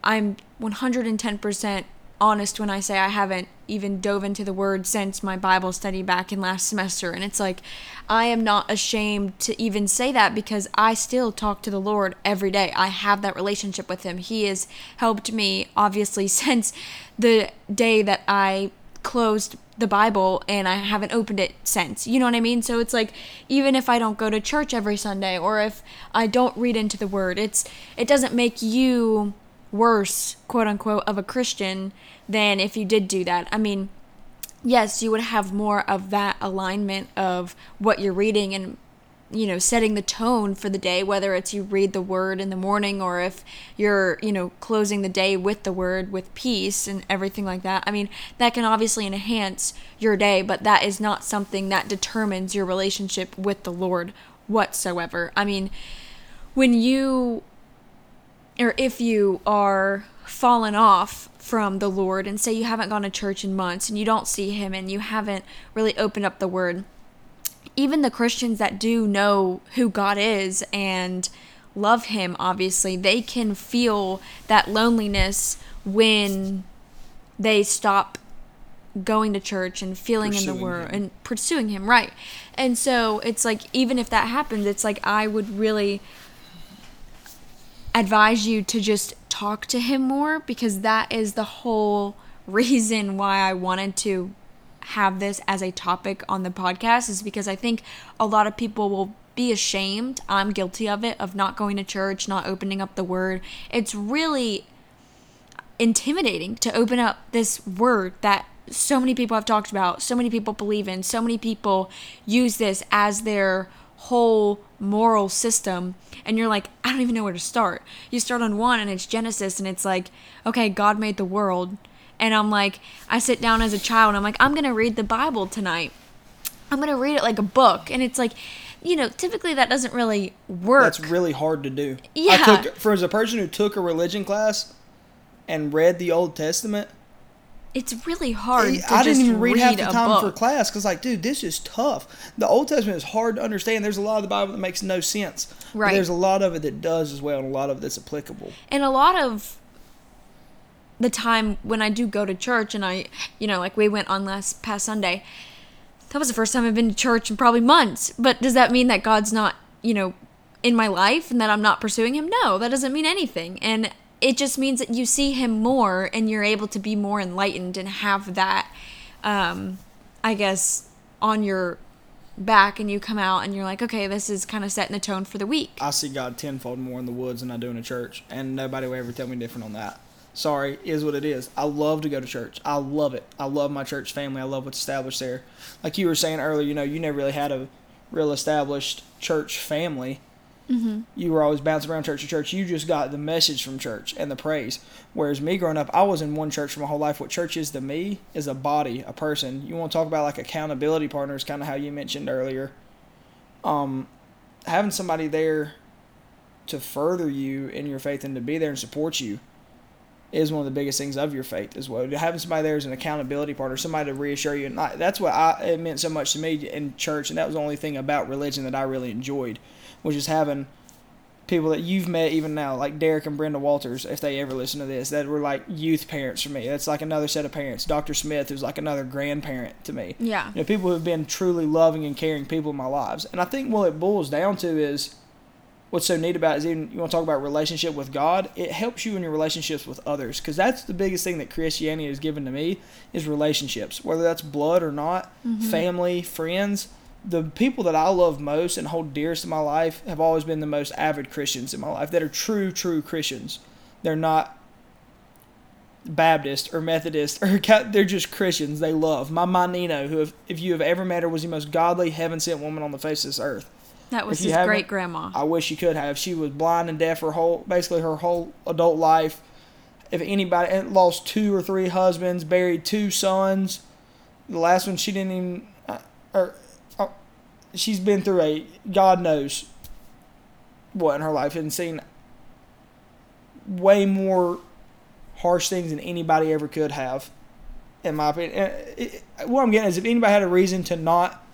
I'm 110% honest when I say I haven't even dove into the word since my Bible study back in last semester. And it's like, I am not ashamed to even say that because I still talk to the Lord every day. I have that relationship with Him. He has helped me, obviously, since the day that I closed the Bible and I haven't opened it since. You know what I mean? So it's like even if I don't go to church every Sunday or if I don't read into the word, it's it doesn't make you worse, quote unquote, of a Christian than if you did do that. I mean, yes, you would have more of that alignment of what you're reading and you know setting the tone for the day whether it's you read the word in the morning or if you're you know closing the day with the word with peace and everything like that. I mean that can obviously enhance your day but that is not something that determines your relationship with the lord whatsoever. I mean when you or if you are fallen off from the Lord and say you haven't gone to church in months and you don't see him and you haven't really opened up the word, even the Christians that do know who God is and love him, obviously, they can feel that loneliness when they stop going to church and feeling pursuing in the word and pursuing him, right? And so it's like, even if that happens, it's like I would really advise you to just talk to him more because that is the whole reason why I wanted to have this as a topic on the podcast is because I think a lot of people will be ashamed. I'm guilty of it, of not going to church, not opening up the word. It's really intimidating to open up this word that so many people have talked about, so many people believe in, so many people use this as their whole moral system. And you're like, I don't even know where to start. You start on one and it's Genesis, and it's like, okay, God made the world. And I'm like, I sit down as a child and I'm like, I'm going to read the Bible tonight. I'm going to read it like a book. And it's like, you know, typically that doesn't really work. That's really hard to do. Yeah. I took for as a person who took a religion class and read the Old Testament. it's really hard. I to I just didn't even read, half the time for class because, like, dude, this is tough. The Old Testament is hard to understand. There's a lot of the Bible that makes no sense. Right. there's a lot of it that does as well, and a lot of it that's applicable. and a lot of the time when I do go to church and I, you know, like we went on last past Sunday, that was the first time I've been to church in probably months. But does that mean that God's not, you know, in my life and that I'm not pursuing Him? No, that doesn't mean anything. And it just means that you see Him more and you're able to be more enlightened and have that, um, I guess, on your back and you come out and you're like, okay, this is kind of setting the tone for the week. I see God tenfold more in the woods than I do in a church, and nobody will ever tell me different on that. Sorry, is what it is. I love to go to church. I love it. I love my church family. I love what's established there. Like you were saying earlier, you know, you never really had a real established church family. Mm-hmm. You were always bouncing around church to church. You just got the message from church and the praise. Whereas me growing up, I was in one church for my whole life. What church is to me is a body, a person. You want to talk about like accountability partners, kind of how you mentioned earlier. Um, having somebody there to further you in your faith and to be there and support you is one of the biggest things of your faith as well. Having somebody there as an accountability partner, somebody to reassure you, and I, that's what I it meant so much to me in church, and that was the only thing about religion that I really enjoyed, was just having people that you've met even now, like Derek and Brenda Walters, if they ever listen to this, that were like youth parents for me. That's like another set of parents. Dr. Smith, who's like another grandparent to me Yeah. you know, people who've been truly loving and caring people in my lives. And I think what it boils down to is what's so neat about it is even you want to talk about relationship with God, it helps you in your relationships with others because that's the biggest thing that Christianity has given to me is relationships, whether that's blood or not, mm-hmm. family, friends. The people that I love most and hold dearest in my life have always been the most avid Christians in my life that are true, true Christians. They're not Baptist or Methodist or they're just Christians. They love my ma Nino, who if, if you have ever met her was the most godly, heaven sent woman on the face of this earth. That was his great grandma. I wish you could have. She was blind and deaf her whole, basically her whole adult life. If anybody lost two or three husbands, buried two sons. The last one she didn't even, uh, or, uh, she's been through a God knows what in her life and seen way more harsh things than anybody ever could have. In my opinion, Uh, it, what I'm getting is if anybody had a reason to not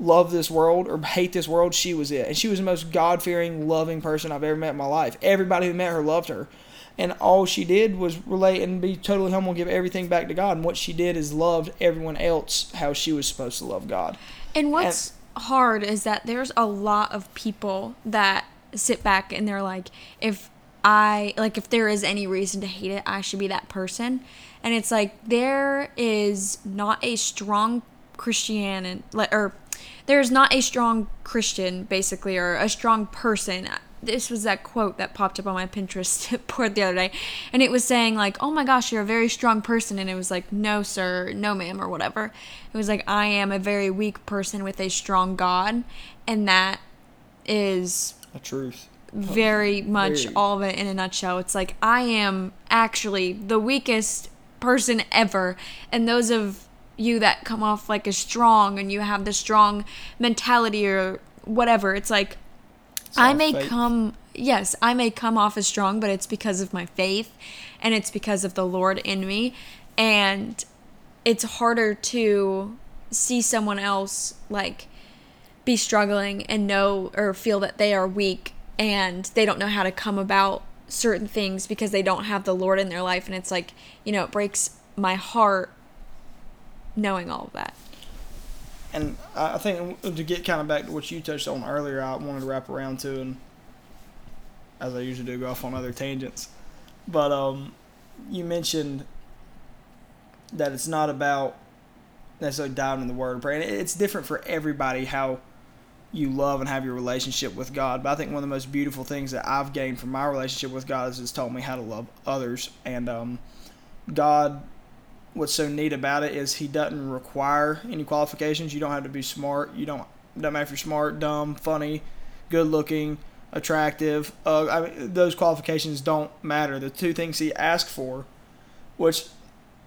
love this world or hate this world, she was it. And she was the most God fearing, loving person I've ever met in my life. Everybody who met her loved her. And all she did was relate and be totally humble and give everything back to God. And what she did is loved everyone else how she was supposed to love God. And what's hard is that there's a lot of people that sit back and they're like, if I, like, if there is any reason to hate it, I should be that person. And it's like, there is not a strong Christian, and like, or there's not a strong Christian, basically, or a strong person. This was that quote that popped up on my Pinterest board the other day. And it was saying, like, oh my gosh, you're a very strong person. And it was like, no, sir, no, ma'am, or whatever. It was like, I am a very weak person with a strong God. And that is a truth. very much Very. all of it in a nutshell. It's like I am actually the weakest person ever, and those of you that come off like as strong and you have the strong mentality or whatever, it's like I may come yes, I may come off as strong, but it's because of my faith and it's because of the Lord in me. And it's harder to see someone else like be struggling and know or feel that they are weak and they don't know how to come about certain things because they don't have the Lord in their life. And it's like, you know, it breaks my heart knowing all of that. And I think to get kind of back to what you touched on earlier, I wanted to wrap around to, and as I usually do, go off on other tangents. But um, you mentioned that it's not about necessarily diving in the word of prayer. And it's different for everybody how you love and have your relationship with God. But I think one of the most beautiful things that I've gained from my relationship with God is it's taught me how to love others. And um, God, what's so neat about it is He doesn't require any qualifications. You don't have to be smart. You don't. Doesn't matter if you're smart, dumb, funny, good looking, attractive. Uh, I mean, those qualifications don't matter. The two things He asks for, which,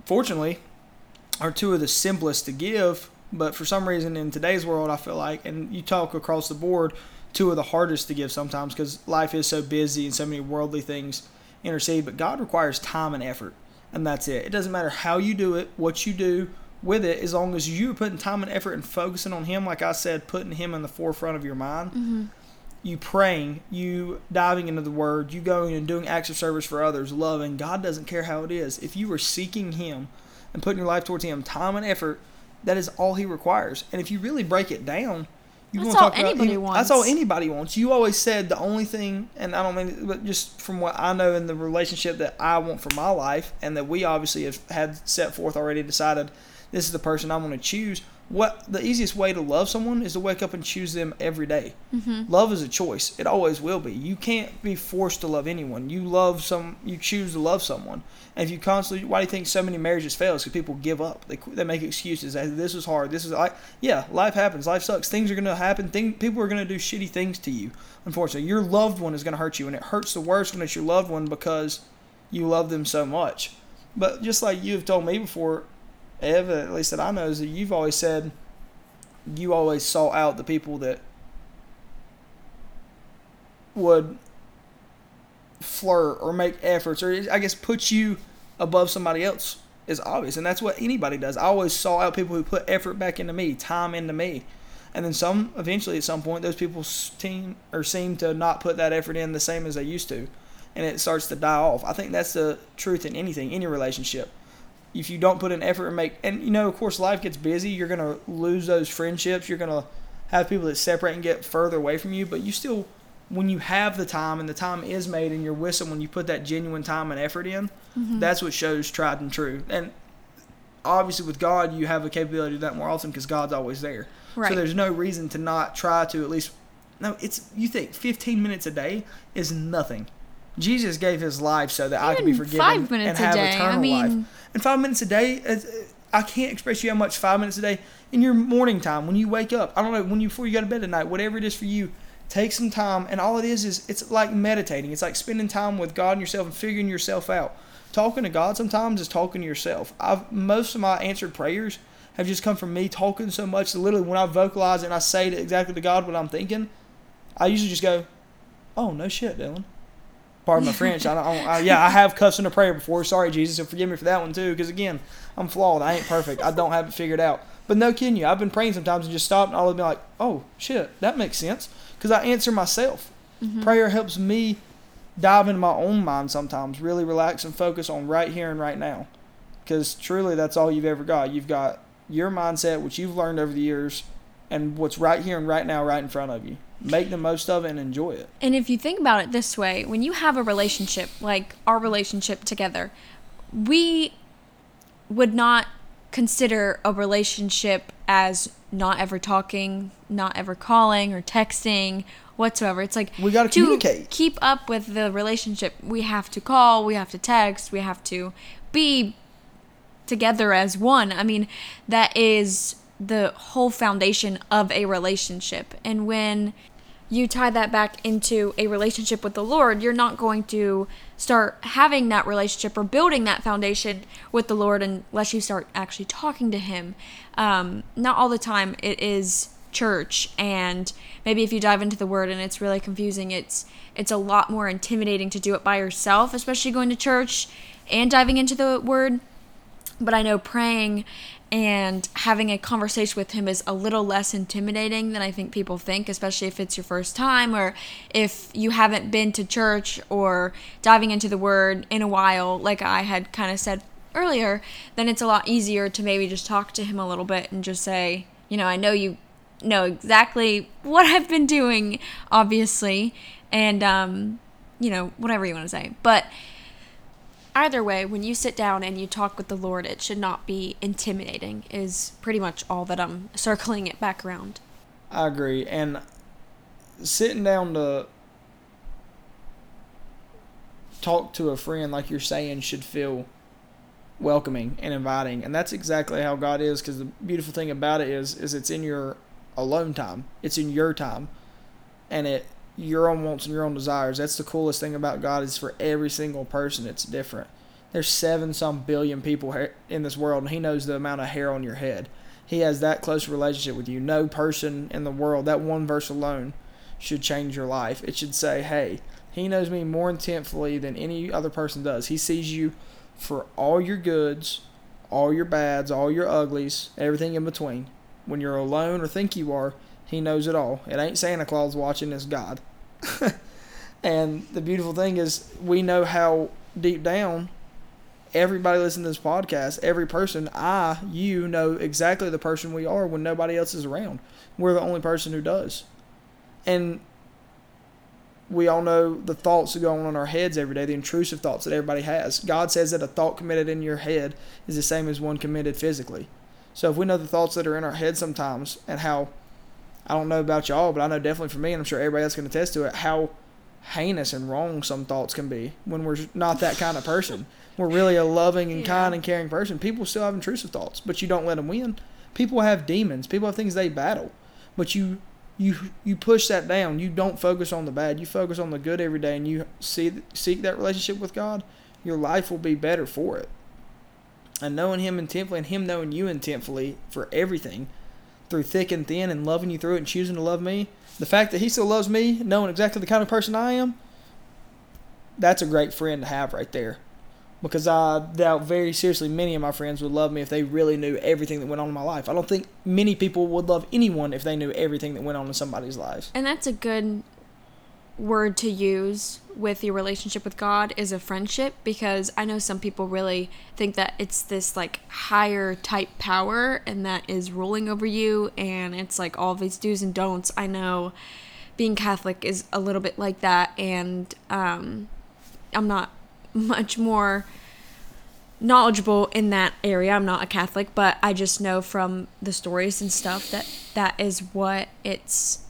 fortunately, are two of the simplest to give but for some reason in today's world, I feel like, and you talk across the board, two of the hardest to give sometimes because life is so busy and so many worldly things intercede. But God requires time and effort, and that's it. It doesn't matter how you do it, what you do with it, as long as you're putting time and effort and focusing on Him. Like I said, putting Him in the forefront of your mind. Mm-hmm. You praying, you diving into the Word, you going and doing acts of service for others, loving. God doesn't care how it is. If you are seeking Him and putting your life towards Him, time and effort that is all he requires. And if you really break it down, you that's all anybody about, wants. That's all anybody wants. You always said the only thing, and I don't mean, but just from what I know in the relationship that I want for my life, and that we obviously have had set forth already, decided this is the person I want to choose what the easiest way to love someone is to wake up and choose them every day. Mm-hmm. Love is a choice. It always will be. You can't be forced to love anyone. You love some. You choose to love someone. And if you constantly, why do you think so many marriages fail? Because people give up. They, they make excuses. This is hard. This is like, yeah, life happens. Life sucks. Things are gonna happen. Thing, people are gonna do shitty things to you. Unfortunately, your loved one is gonna hurt you, and it hurts the worst when it's your loved one because you love them so much. But just like you have told me before, Ev, at least that I know, is that you've always said you always sought out the people that would flirt or make efforts or I guess put you above somebody else is obvious. And that's what anybody does. I always saw out people who put effort back into me, time into me. And then some eventually at some point those people seem or seem to not put that effort in the same as they used to. And it starts to die off. I think that's the truth in anything, any relationship if you don't put an effort and make and you know of course life gets busy you're going to lose those friendships you're going to have people that separate and get further away from you but you still when you have the time and the time is made and you're with someone you put that genuine time and effort in mm-hmm. that's what shows tried and true and obviously with god you have the capability to do that more often because god's always there right. so there's no reason to not try to at least no it's you think 15 minutes a day is nothing Jesus gave his life so that Even I could be forgiven five minutes and have a day. eternal I mean, life. And five minutes a day, uh, uh, I can't express you how much five minutes a day in your morning time when you wake up. I don't know when you before you go to bed at night, whatever it is for you. Take some time, and all it is is it's like meditating. It's like spending time with God and yourself and figuring yourself out. Talking to God sometimes is talking to yourself. I've most of my answered prayers have just come from me talking so much. That literally, when I vocalize and I say to exactly to God what I'm thinking, I usually just go, "Oh no shit, Dylan." Pardon my French. I don't, I, yeah, I have cussed in a prayer before. Sorry, Jesus, so forgive me for that one too. Because again, I'm flawed. I ain't perfect. I don't have it figured out. But no kidding you, I've been praying sometimes and just stop and I'll be like, oh shit, that makes sense. Because I answer myself. Mm-hmm. Prayer helps me dive into my own mind sometimes, really relax and focus on right here and right now. Because truly, that's all you've ever got. You've got your mindset, which you've learned over the years, and what's right here and right now, right in front of you make the most of it and enjoy it. And if you think about it this way, when you have a relationship, like our relationship together, we would not consider a relationship as not ever talking, not ever calling or texting whatsoever. It's like we got to communicate. Keep up with the relationship. We have to call, we have to text, we have to be together as one. I mean, that is the whole foundation of a relationship. And when you tie that back into a relationship with the Lord, you're not going to start having that relationship or building that foundation with the Lord unless you start actually talking to Him. Um, not all the time it is church, and maybe if you dive into the Word and it's really confusing, it's it's a lot more intimidating to do it by yourself, especially going to church and diving into the Word. But I know praying and having a conversation with him is a little less intimidating than I think people think, especially if it's your first time or if you haven't been to church or diving into the word in a while, like I had kind of said earlier, then it's a lot easier to maybe just talk to him a little bit and just say, you know, I know you know exactly what I've been doing, obviously, and, um, you know, whatever you want to say. But either way, when you sit down and you talk with the Lord, it should not be intimidating, is pretty much all that I'm circling it back around. I agree. And sitting down to talk to a friend, like you're saying, should feel welcoming and inviting. And that's exactly how God is. Because the beautiful thing about it is, is it's in your alone time. It's in your time, and it your own wants and your own desires. That's the coolest thing about God is for every single person, it's different. There's seven some billion people in this world, and He knows the amount of hair on your head. He has that close relationship with you. No person in the world, that one verse alone, should change your life. It should say, hey, He knows me more intently than any other person does. He sees you for all your goods, all your bads, all your uglies, everything in between. When you're alone or think you are, He knows it all. It ain't Santa Claus watching, it's God. and the beautiful thing is, we know how deep down everybody listening to this podcast, every person, I, you know exactly the person we are when nobody else is around. We're the only person who does. And we all know the thoughts that go on in our heads every day, the intrusive thoughts that everybody has. God says that a thought committed in your head is the same as one committed physically. So if we know the thoughts that are in our head sometimes and how I don't know about y'all, but I know definitely for me, and I'm sure everybody else can attest to it, how heinous and wrong some thoughts can be when we're not that kind of person. We're really a loving and yeah. kind and caring person. People still have intrusive thoughts, but you don't let them win. People have demons. People have things they battle, but you you you push that down. You don't focus on the bad. You focus on the good every day, and you see seek that relationship with God. Your life will be better for it. And knowing Him intently, and Him knowing you intently for everything, through thick and thin, and loving you through it, and choosing to love me. The fact that He still loves me, knowing exactly the kind of person I am, that's a great friend to have right there because I doubt very seriously many of my friends would love me if they really knew everything that went on in my life. I don't think many people would love anyone if they knew everything that went on in somebody's life. And that's a good word to use with your relationship with God is a friendship because I know some people really think that it's this like higher type power and that is ruling over you and it's like all these do's and don'ts. I know being Catholic is a little bit like that and um I'm not much more knowledgeable in that area. I'm not a Catholic, but I just know from the stories and stuff that that is what it's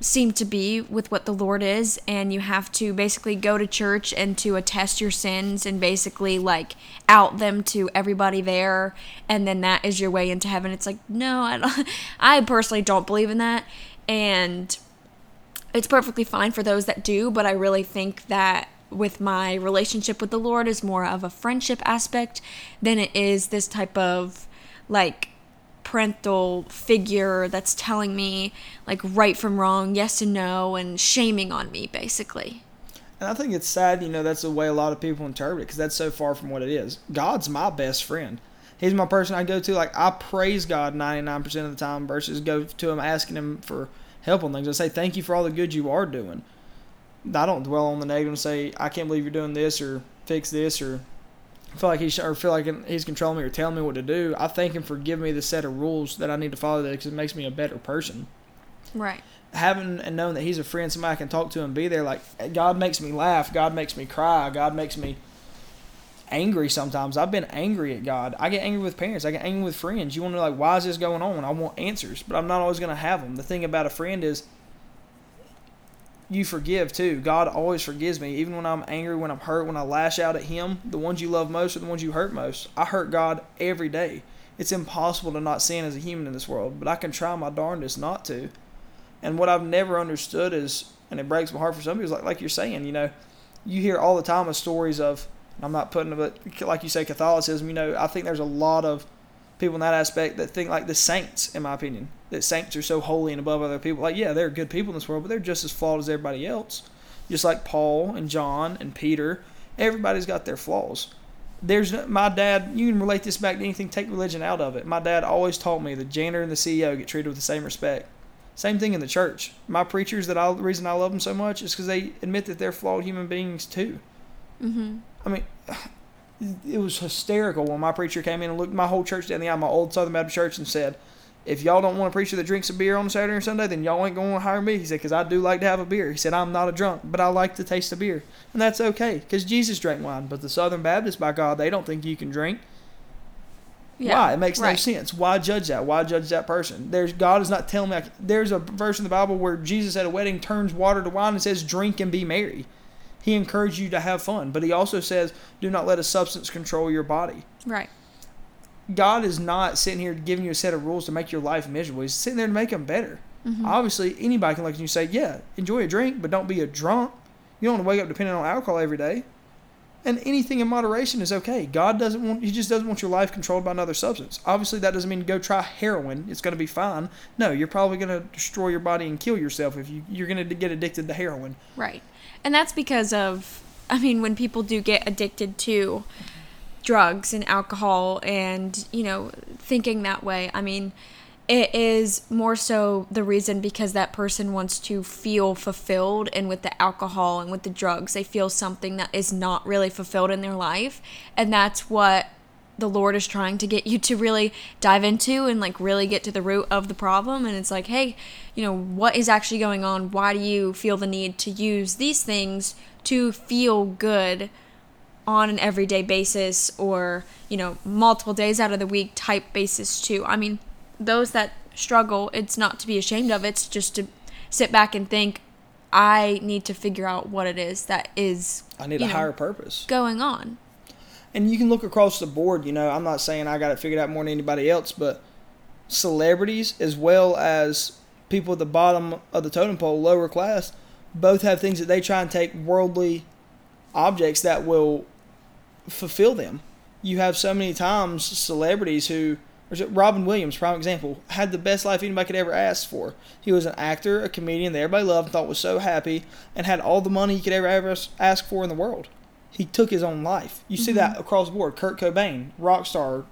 seemed to be with what the Lord is and you have to basically go to church and to attest your sins and basically like out them to everybody there and then that is your way into heaven. It's like, no, I don't I personally don't believe in that and it's perfectly fine for those that do, but I really think that with my relationship with the Lord is more of a friendship aspect than it is this type of like parental figure that's telling me like right from wrong, yes and no, and shaming on me basically. And I think it's sad, you know, that's the way a lot of people interpret it because that's so far from what it is. God's my best friend. He's my person I go to. Like, I praise God 99% of the time versus go to Him asking Him for help on things. I say, thank you for all the good you are doing. I don't dwell on the negative and say I can't believe you're doing this or fix this or feel like he's or feel like he's controlling me or telling me what to do. I thank him for giving me the set of rules that I need to follow because it makes me a better person. Right. Having and knowing that he's a friend, somebody I can talk to and be there. Like God makes me laugh. God makes me cry. God makes me angry sometimes. I've been angry at God. I get angry with parents. I get angry with friends. You want to know like why is this going on? I want answers, but I'm not always going to have them. The thing about a friend is you forgive too. God always forgives me, even when I'm angry, when I'm hurt, when I lash out at Him. The ones you love most are the ones you hurt most. I hurt God every day. It's impossible to not sin as a human in this world, but I can try my darndest not to. And what I've never understood is, and it breaks my heart for some people, like like you're saying, you know, you hear all the time of stories of. I'm not putting it, but like you say, Catholicism. You know, I think there's a lot of people in that aspect that think like the saints, in my opinion, that saints are so holy and above other people. Like, yeah, they're good people in this world, but they're just as flawed as everybody else. Just like Paul and John and Peter, everybody's got their flaws. There's my dad. You can relate this back to anything. Take religion out of it. My dad always taught me the janitor and the CEO get treated with the same respect. Same thing in the church. My preachers that I the reason I love them so much is because they admit that they're flawed human beings too. Mm-hmm. I mean, it was hysterical when my preacher came in and looked my whole church down the aisle, my old Southern Baptist church, and said, if y'all don't want a preacher that drinks a beer on Saturday or Sunday, then y'all ain't going to hire me. He said, because I do like to have a beer. He said, I'm not a drunk, but I like to taste a beer. And that's okay, because Jesus drank wine. But the Southern Baptists, by God, they don't think you can drink. Yeah, Why? It makes no sense. Why judge that? Why judge that person? There's God is not telling me. I c- there's a verse in the Bible where Jesus at a wedding turns water to wine and says, "Drink and be merry." He encouraged you to have fun, but he also says, "Do not let a substance control your body." Right. God is not sitting here giving you a set of rules to make your life miserable. He's sitting there to make them better. Mm-hmm. Obviously, anybody can look at you and say, "Yeah, enjoy a drink, but don't be a drunk." You don't want to wake up depending on alcohol every day. And anything in moderation is okay. God doesn't want He just doesn't want your life controlled by another substance. Obviously, that doesn't mean go try heroin. It's going to be fine. No, you're probably going to destroy your body and kill yourself if you you're going to get addicted to heroin. Right. And that's because of, I mean, when people do get addicted to drugs and alcohol and, you know, thinking that way, I mean, it is more so the reason because that person wants to feel fulfilled and with the alcohol and with the drugs they feel something that is not really fulfilled in their life. And that's what the lord is trying to get you to really dive into and like really get to the root of the problem and it's like hey you know what is actually going on? Why do you feel the need to use these things to feel good on an everyday basis or you know multiple days out of the week type basis too? I mean those that struggle it's not to be ashamed of it's just to sit back and think i need to figure out what it is that is I need a know, higher purpose. going on And you can look across the board. You know, I'm not saying I got it figured out more than anybody else, but celebrities as well as people at the bottom of the totem pole, lower class, both have things that they try and take worldly objects that will fulfill them. You have so many times celebrities who, Robin Williams, prime example, had the best life anybody could ever ask for. He was an actor, a comedian that everybody loved thought was so happy, and had all the money he could ever, ever ask for in the world. He took his own life. You see that mm-hmm. across the board. Kurt Cobain, rock star,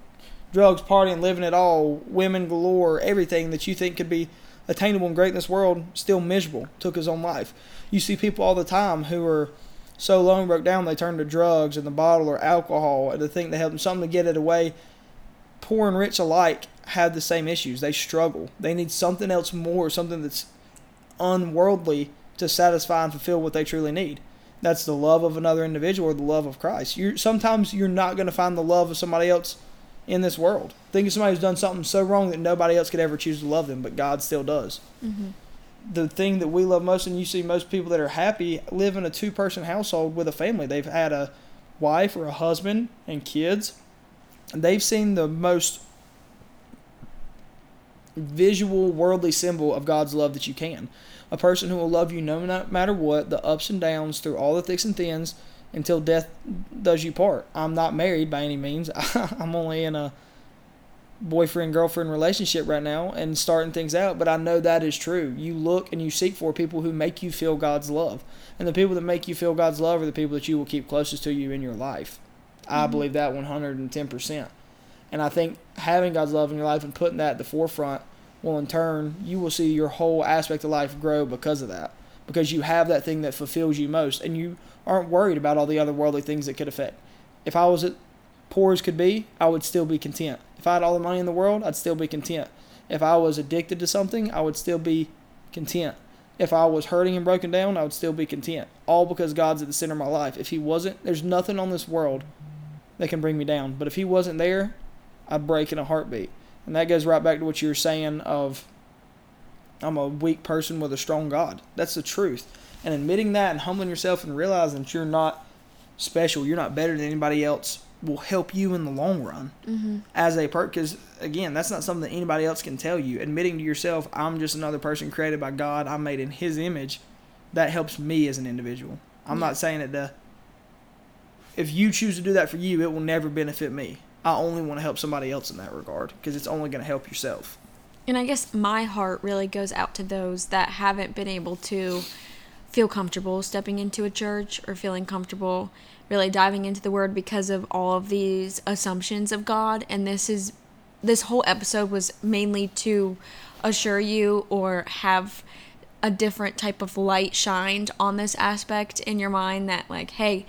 drugs, partying, living it all, women galore, everything that you think could be attainable and great in this world, still miserable, took his own life. You see people all the time who are so low and broke down they turn to drugs and the bottle or alcohol and to think that help them something to get it away. Poor and rich alike have the same issues. They struggle. They need something else more, something that's unworldly to satisfy and fulfill what they truly need. That's the love of another individual or the love of Christ. You're sometimes you're not going to find the love of somebody else in this world. Think of somebody who's done something so wrong that nobody else could ever choose to love them, but God still does. mm-hmm. The thing that we love most, and you see most people that are happy live in a two person household with a family. They've had a wife or a husband and kids, and they've seen the most visual, worldly symbol of God's love that you can. A person who will love you no matter what, the ups and downs, through all the thicks and thins, until death does you part. I'm not married by any means. I'm only in a boyfriend girlfriend relationship right now and starting things out, but I know that is true. You look and you seek for people who make you feel God's love. And the people that make you feel God's love are the people that you will keep closest to you in your life. I mm-hmm. believe that 110%. And I think having God's love in your life and putting that at the forefront will in turn, you will see your whole aspect of life grow because of that. Because you have that thing that fulfills you most and you aren't worried about all the other worldly things that could affect. If I was as poor as could be, I would still be content. If I had all the money in the world, I'd still be content. If I was addicted to something, I would still be content. If I was hurting and broken down, I would still be content. All because God's at the center of my life. If He wasn't, there's nothing on this world that can bring me down. But if He wasn't there, I'd break in a heartbeat. And that goes right back to what you were saying of I'm a weak person with a strong God. That's the truth. And admitting that and humbling yourself and realizing that you're not special, you're not better than anybody else, will help you in the long run Mm-hmm. as a per. Because again, that's not something that anybody else can tell you. Admitting to yourself, I'm just another person created by God. I'm made in His image. That helps me as an individual. I'm Yeah. not saying that the If you choose to do that for you, it will never benefit me. I only want to help somebody else in that regard because it's only going to help yourself. And I guess my heart really goes out to those that haven't been able to feel comfortable stepping into a church or feeling comfortable really diving into the word because of all of these assumptions of God. And this is this whole episode was mainly to assure you or have a different type of light shined on this aspect in your mind that like hey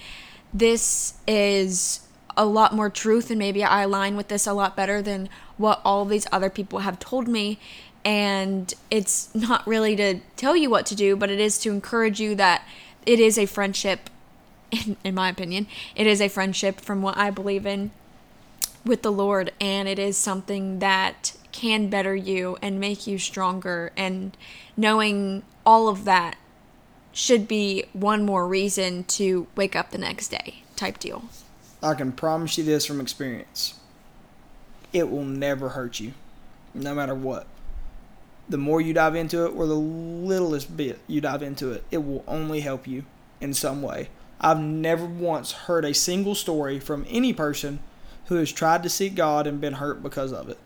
this is a lot more truth and maybe I align with this a lot better than what all these other people have told me and it's not really to tell you what to do but it is to encourage you that it is a friendship in, in my opinion it is a friendship from what I believe in with the Lord, and it is something that can better you and make you stronger. And knowing all of that should be one more reason to wake up the next day, type deal. I can promise you this from experience. It will never hurt you, no matter what. The more you dive into it, or the littlest bit you dive into it, it will only help you in some way. I've never once heard a single story from any person who has tried to seek God and been hurt because of it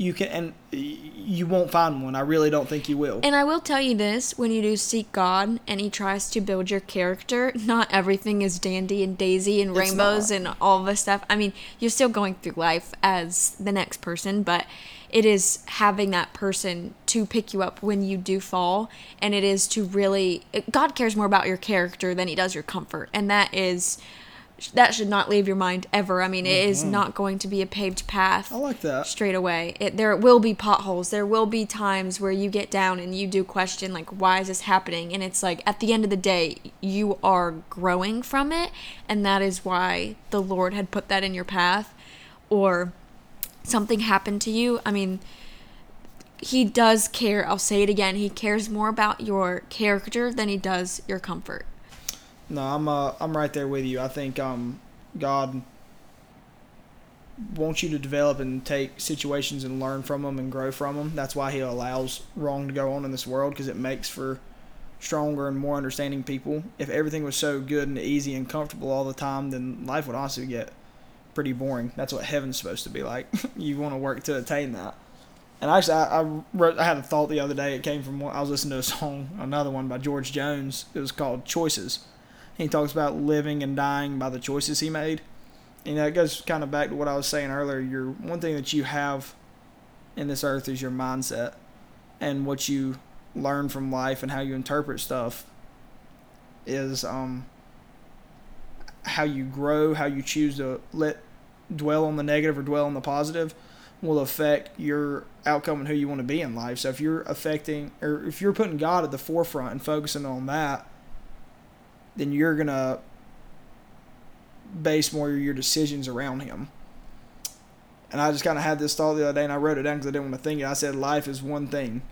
you can and you won't find one. I really don't think you will. And I will tell you this, when you do seek God and he tries to build your character, not everything is dandy and daisy and rainbows and all this stuff. I mean, you're still going through life as the next person, but it is having that person to pick you up when you do fall and it is to really God cares more about your character than he does your comfort. And that is that should not leave your mind ever. I mean, it is mm-hmm. not going to be a paved path. I like that. Straight away. It, there will be potholes. There will be times where you get down and you do question, like, why is this happening? And it's like, at the end of the day, you are growing from it. And that is why the Lord had put that in your path. Or something happened to you. I mean, He does care. I'll say it again. He cares more about your character than He does your comfort. No, I'm uh, I'm right there with you. I think um, God wants you to develop and take situations and learn from them and grow from them. That's why He allows wrong to go on in this world because it makes for stronger and more understanding people. If everything was so good and easy and comfortable all the time, then life would honestly get pretty boring. That's what heaven's supposed to be like. you want to work to attain that. And actually, I, I, wrote, I had a thought the other day. It came from I was listening to a song, another one by George Jones. It was called Choices he talks about living and dying by the choices he made. Know, it goes kind of back to what I was saying earlier. Your one thing that you have in this earth is your mindset and what you learn from life and how you interpret stuff is um, how you grow, how you choose to let dwell on the negative or dwell on the positive will affect your outcome and who you want to be in life. So if you're affecting or if you're putting God at the forefront and focusing on that, then you're going to base more of your decisions around him. And I just kind of had this thought the other day, and I wrote it down because I didn't want to think it. I said, Life is one thing.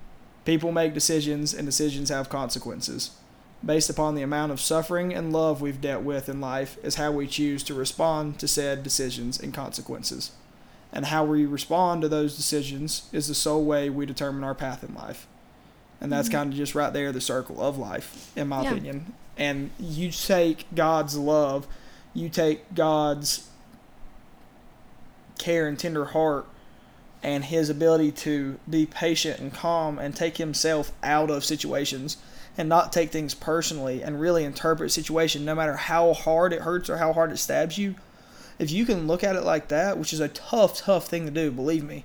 People make decisions, and decisions have consequences. Based upon the amount of suffering and love we've dealt with in life, is how we choose to respond to said decisions and consequences. And how we respond to those decisions is the sole way we determine our path in life. And that's mm-hmm. kind of just right there the circle of life, in my yeah. opinion and you take God's love, you take God's care and tender heart and his ability to be patient and calm and take himself out of situations and not take things personally and really interpret situation no matter how hard it hurts or how hard it stabs you if you can look at it like that which is a tough tough thing to do believe me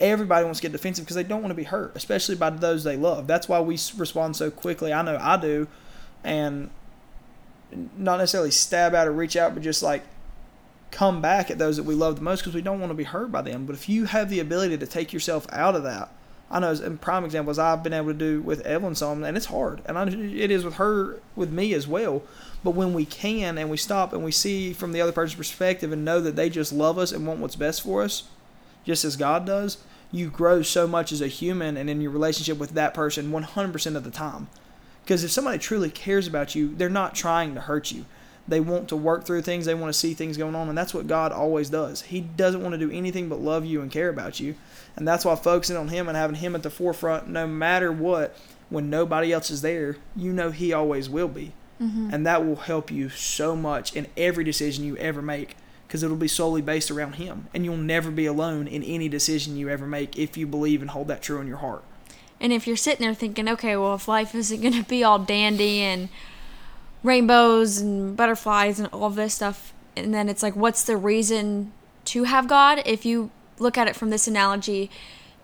everybody wants to get defensive because they don't want to be hurt especially by those they love. That's why we respond so quickly. I know i do and not necessarily stab out or reach out, but just like come back at those that we love the most because we don't want to be hurt by them. But if you have the ability to take yourself out of that, I know in prime examples I've been able to do with Evelyn some, and it's hard, and I, it is with her, with me as well. But when we can and we stop and we see from the other person's perspective and know that they just love us and want what's best for us, just as God does, you grow so much as a human and in your relationship with that person 100% of the time. Because if somebody truly cares about you, they're not trying to hurt you. They want to work through things, they want to see things going on, and that's what God always does. He doesn't want to do anything but love you and care about you. And that's why focusing on Him and having Him at the forefront, no matter what, when nobody else is there, you know He always will be. Mm-hmm. And that will help you so much in every decision you ever make because it'll be solely based around Him. And you'll never be alone in any decision you ever make if you believe and hold that true in your heart. And if you're sitting there thinking, okay, well, if life isn't going to be all dandy and rainbows and butterflies and all this stuff, and then it's like, what's the reason to have God? If you look at it from this analogy,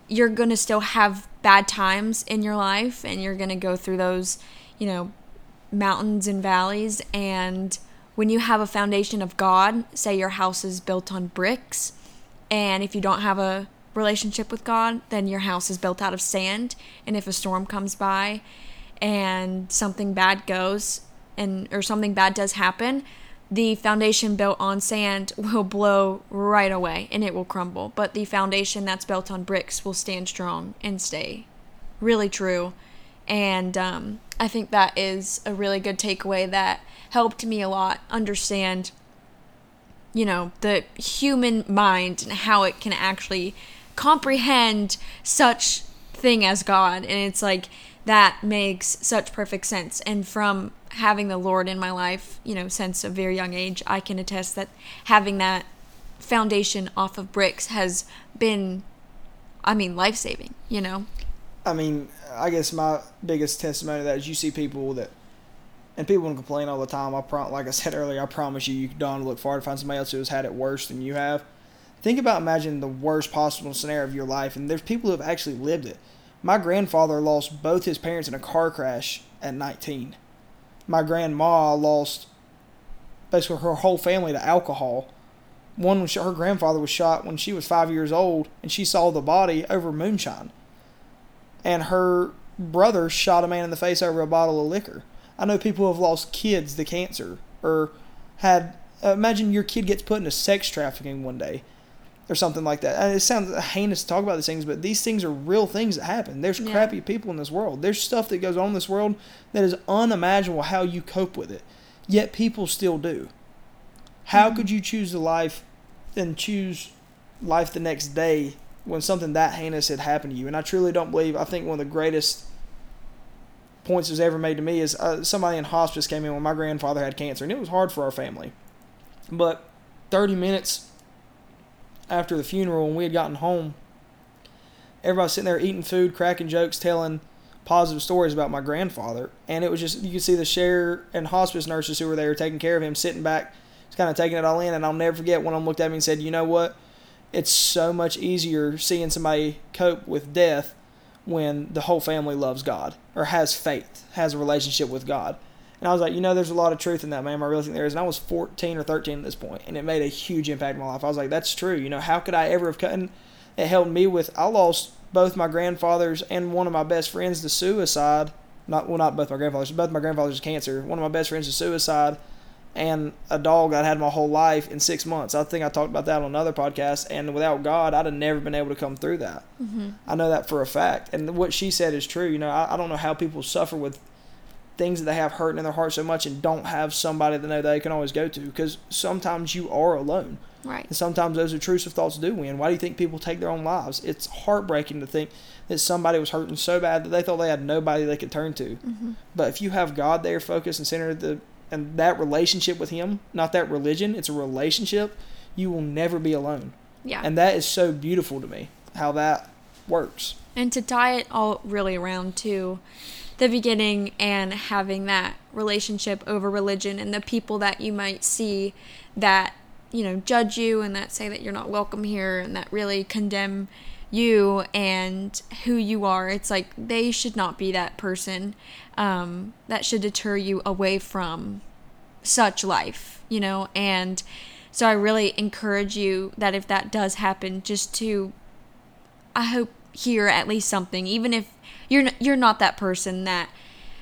you're going to still have bad times in your life and you're going to go through those, you know, mountains and valleys. And when you have a foundation of God, say your house is built on bricks, and if you don't have a relationship with God, then your house is built out of sand. And if a storm comes by and something bad goes and or something bad does happen, the foundation built on sand will blow right away and it will crumble, but the foundation that's built on bricks will stand strong and stay really true. And um, I think that is a really good takeaway that helped me a lot understand, you know, the human mind and how it can actually comprehend such thing as God. And it's like that makes such perfect sense. And from having the Lord in my life, you know, since a very young age, I can attest that having that foundation off of bricks has been, I mean, life saving, you know? I mean, I guess my biggest testimony to that is you see people that, and people complain all the time. I prom- like I said earlier, I promise you, you don't look far to find somebody else who has had it worse than you have. Think about imagine the worst possible scenario of your life, and there's people who have actually lived it. My grandfather lost both his parents in a car crash at 19 my grandma lost basically her whole family to alcohol. One her grandfather was shot when she was five years old, and she saw the body over moonshine. And her brother shot a man in the face over a bottle of liquor. I know people who have lost kids to cancer or had. Uh, imagine your kid gets put into sex trafficking one day or something like that. And it sounds heinous to talk about these things, but these things are real things that happen. There's yeah. crappy people in this world. There's stuff that goes on in this world that is unimaginable how you cope with it. Yet people still do. How mm-hmm. could you choose the life and choose life the next day when something that heinous had happened to you? And I truly don't believe, I think one of the greatest points that was ever made to me is uh, somebody in hospice came in when my grandfather had cancer, and it was hard for our family. But 30 minutes after the funeral when we had gotten home, everybody sitting there eating food, cracking jokes, telling positive stories about my grandfather. And it was just, you could see the share and hospice nurses who were there taking care of him sitting back, just kind of taking it all in. And I'll never forget one of them looked at me and said, You know what? It's so much easier seeing somebody cope with death when the whole family loves God or has faith, has a relationship with God. And I was like, you know, there's a lot of truth in that, man. I really think there is. And I was 14 or 13 at this point, and it made a huge impact in my life. I was like, that's true. You know, how could I ever have cut? And it helped me with. I lost both my grandfathers and one of my best friends to suicide. Not well, not both my grandfathers. Both my grandfathers to cancer. One of my best friends to suicide, and a dog I'd had my whole life in six months. I think I talked about that on another podcast. And without God, I'd have never been able to come through that. Mm-hmm. I know that for a fact. And what she said is true. You know, I, I don't know how people suffer with things that they have hurting in their heart so much and don't have somebody that know they can always go to because sometimes you are alone. Right. And sometimes those intrusive thoughts do win. Why do you think people take their own lives? It's heartbreaking to think that somebody was hurting so bad that they thought they had nobody they could turn to. Mm-hmm. But if you have God there, focused and centered the and that relationship with Him, not that religion, it's a relationship. You will never be alone. Yeah. And that is so beautiful to me how that works. And to tie it all really around to the beginning and having that relationship over religion and the people that you might see that you know judge you and that say that you're not welcome here and that really condemn you and who you are. It's like they should not be that person um, that should deter you away from such life you know? And so i really encourage you that if that does happen just to i hope hear at least something even if you're you're not that person that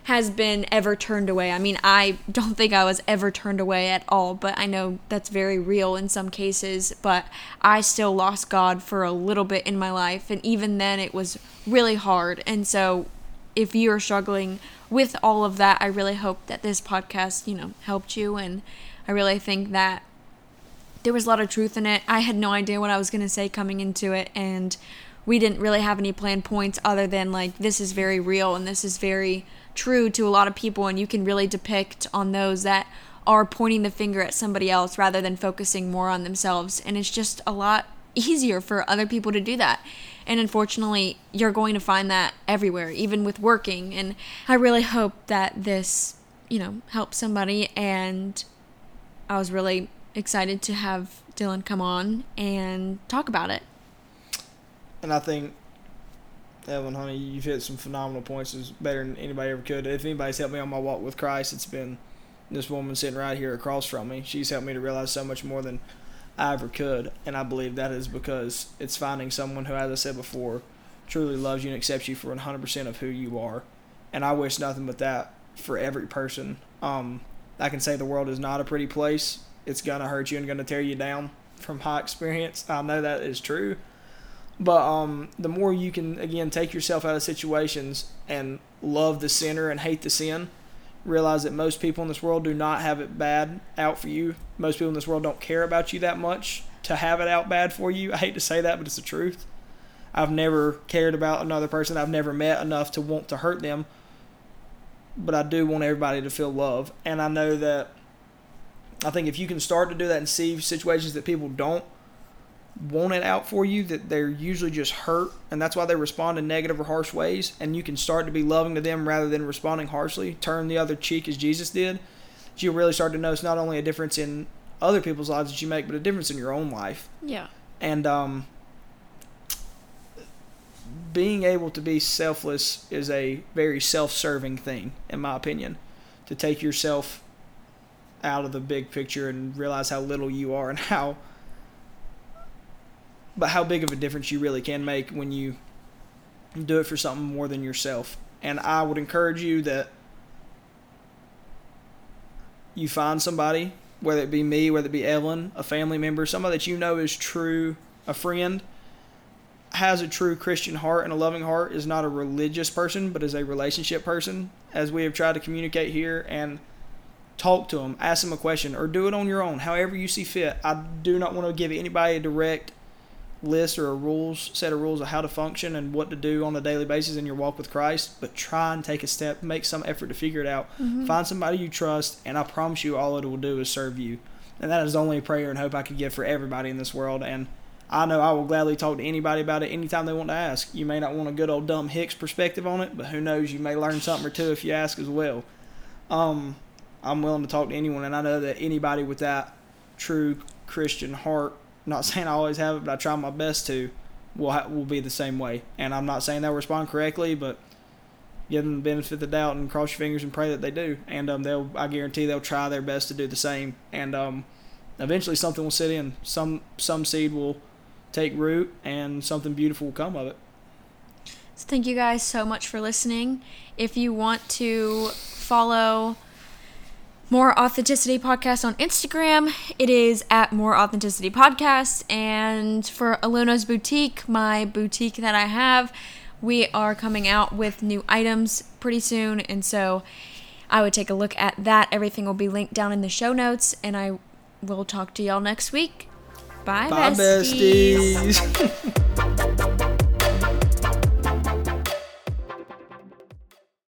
has been ever turned away. I mean, I don't think I was ever turned away at all, but I know that's very real in some cases. But I still lost God for a little bit in my life, and even then it was really hard. And so, if you are struggling with all of that, I really hope that this podcast, you know, helped you. And I really think that there was a lot of truth in it. I had no idea what I was going to say coming into it, and we didn't really have any planned points other than like this is very real and this is very true to a lot of people and you can really depict on those that are pointing the finger at somebody else rather than focusing more on themselves. And it's just a lot easier for other people to do that. And unfortunately you're going to find that everywhere even with working. And i really hope that this you know helps somebody. And i was really excited to have dylan come on and talk about it and I think Evan, honey, you've hit some phenomenal points. It's better than anybody ever could. If anybody's helped me on my walk with Christ, it's been this woman sitting right here across from me. She's helped me to realize so much more than I ever could, and I believe that is because it's finding someone who, as I said before, truly loves you and accepts you for 100% of who you are. And I wish nothing but that for every person. Um, I can say the world is not a pretty place. It's gonna hurt you and gonna tear you down from high experience. I know that is true. But um, the more you can again take yourself out of situations and love the sinner and hate the sin, realize that most people in this world do not have it bad out for you. Most people in this world don't care about you that much to have it out bad for you. I hate to say that, but it's the truth. I've never cared about another person. I've never met enough to want to hurt them. But I do want everybody to feel love. And I know that I think if you can start to do that and see situations that people don't want it out for you, that they're usually just hurt, and that's why they respond in negative or harsh ways, and you can start to be loving to them rather than responding harshly, turn the other cheek as Jesus did, you really start to notice not only a difference in other people's lives that you make, but a difference in your own life. Yeah. And um, being able to be selfless is a very self-serving thing, in my opinion. To take yourself out of the big picture and realize how little you are and how but how big of a difference you really can make when you do it for something more than yourself. And I would encourage you that you find somebody, whether it be me, whether it be Evelyn, a family member, somebody that you know is true, a friend, has a true Christian heart and a loving heart, is not a religious person, but is a relationship person, as we have tried to communicate here, and talk to them, ask them a question, or do it on your own, however you see fit. I do not want to give anybody a direct list or a rules set of rules of how to function and what to do on a daily basis in your walk with Christ, but try and take a step, make some effort to figure it out. Mm-hmm. Find somebody you trust, and I promise you, all it will do is serve you. And that is the only prayer and hope I could give for everybody in this world. And I know I will gladly talk to anybody about it anytime they want to ask. You may not want a good old dumb Hicks perspective on it, but who knows? You may learn something or two if you ask as well. Um, I'm willing to talk to anyone, and I know that anybody with that true Christian heart not saying I always have it, but I try my best to. Will ha- will be the same way, and I'm not saying they'll respond correctly, but give them the benefit of the doubt and cross your fingers and pray that they do. And um, they'll I guarantee they'll try their best to do the same, and um, eventually something will sit in. Some some seed will take root, and something beautiful will come of it. So thank you guys so much for listening. If you want to follow more Authenticity Podcast on Instagram. It is at More Authenticity Podcast. And for Aluna's Boutique, my boutique that I have, we are coming out with new items pretty soon. And so I would take a look at that. Everything will be linked down in the show notes. And I will talk to y'all next week. Bye, Bye besties. besties.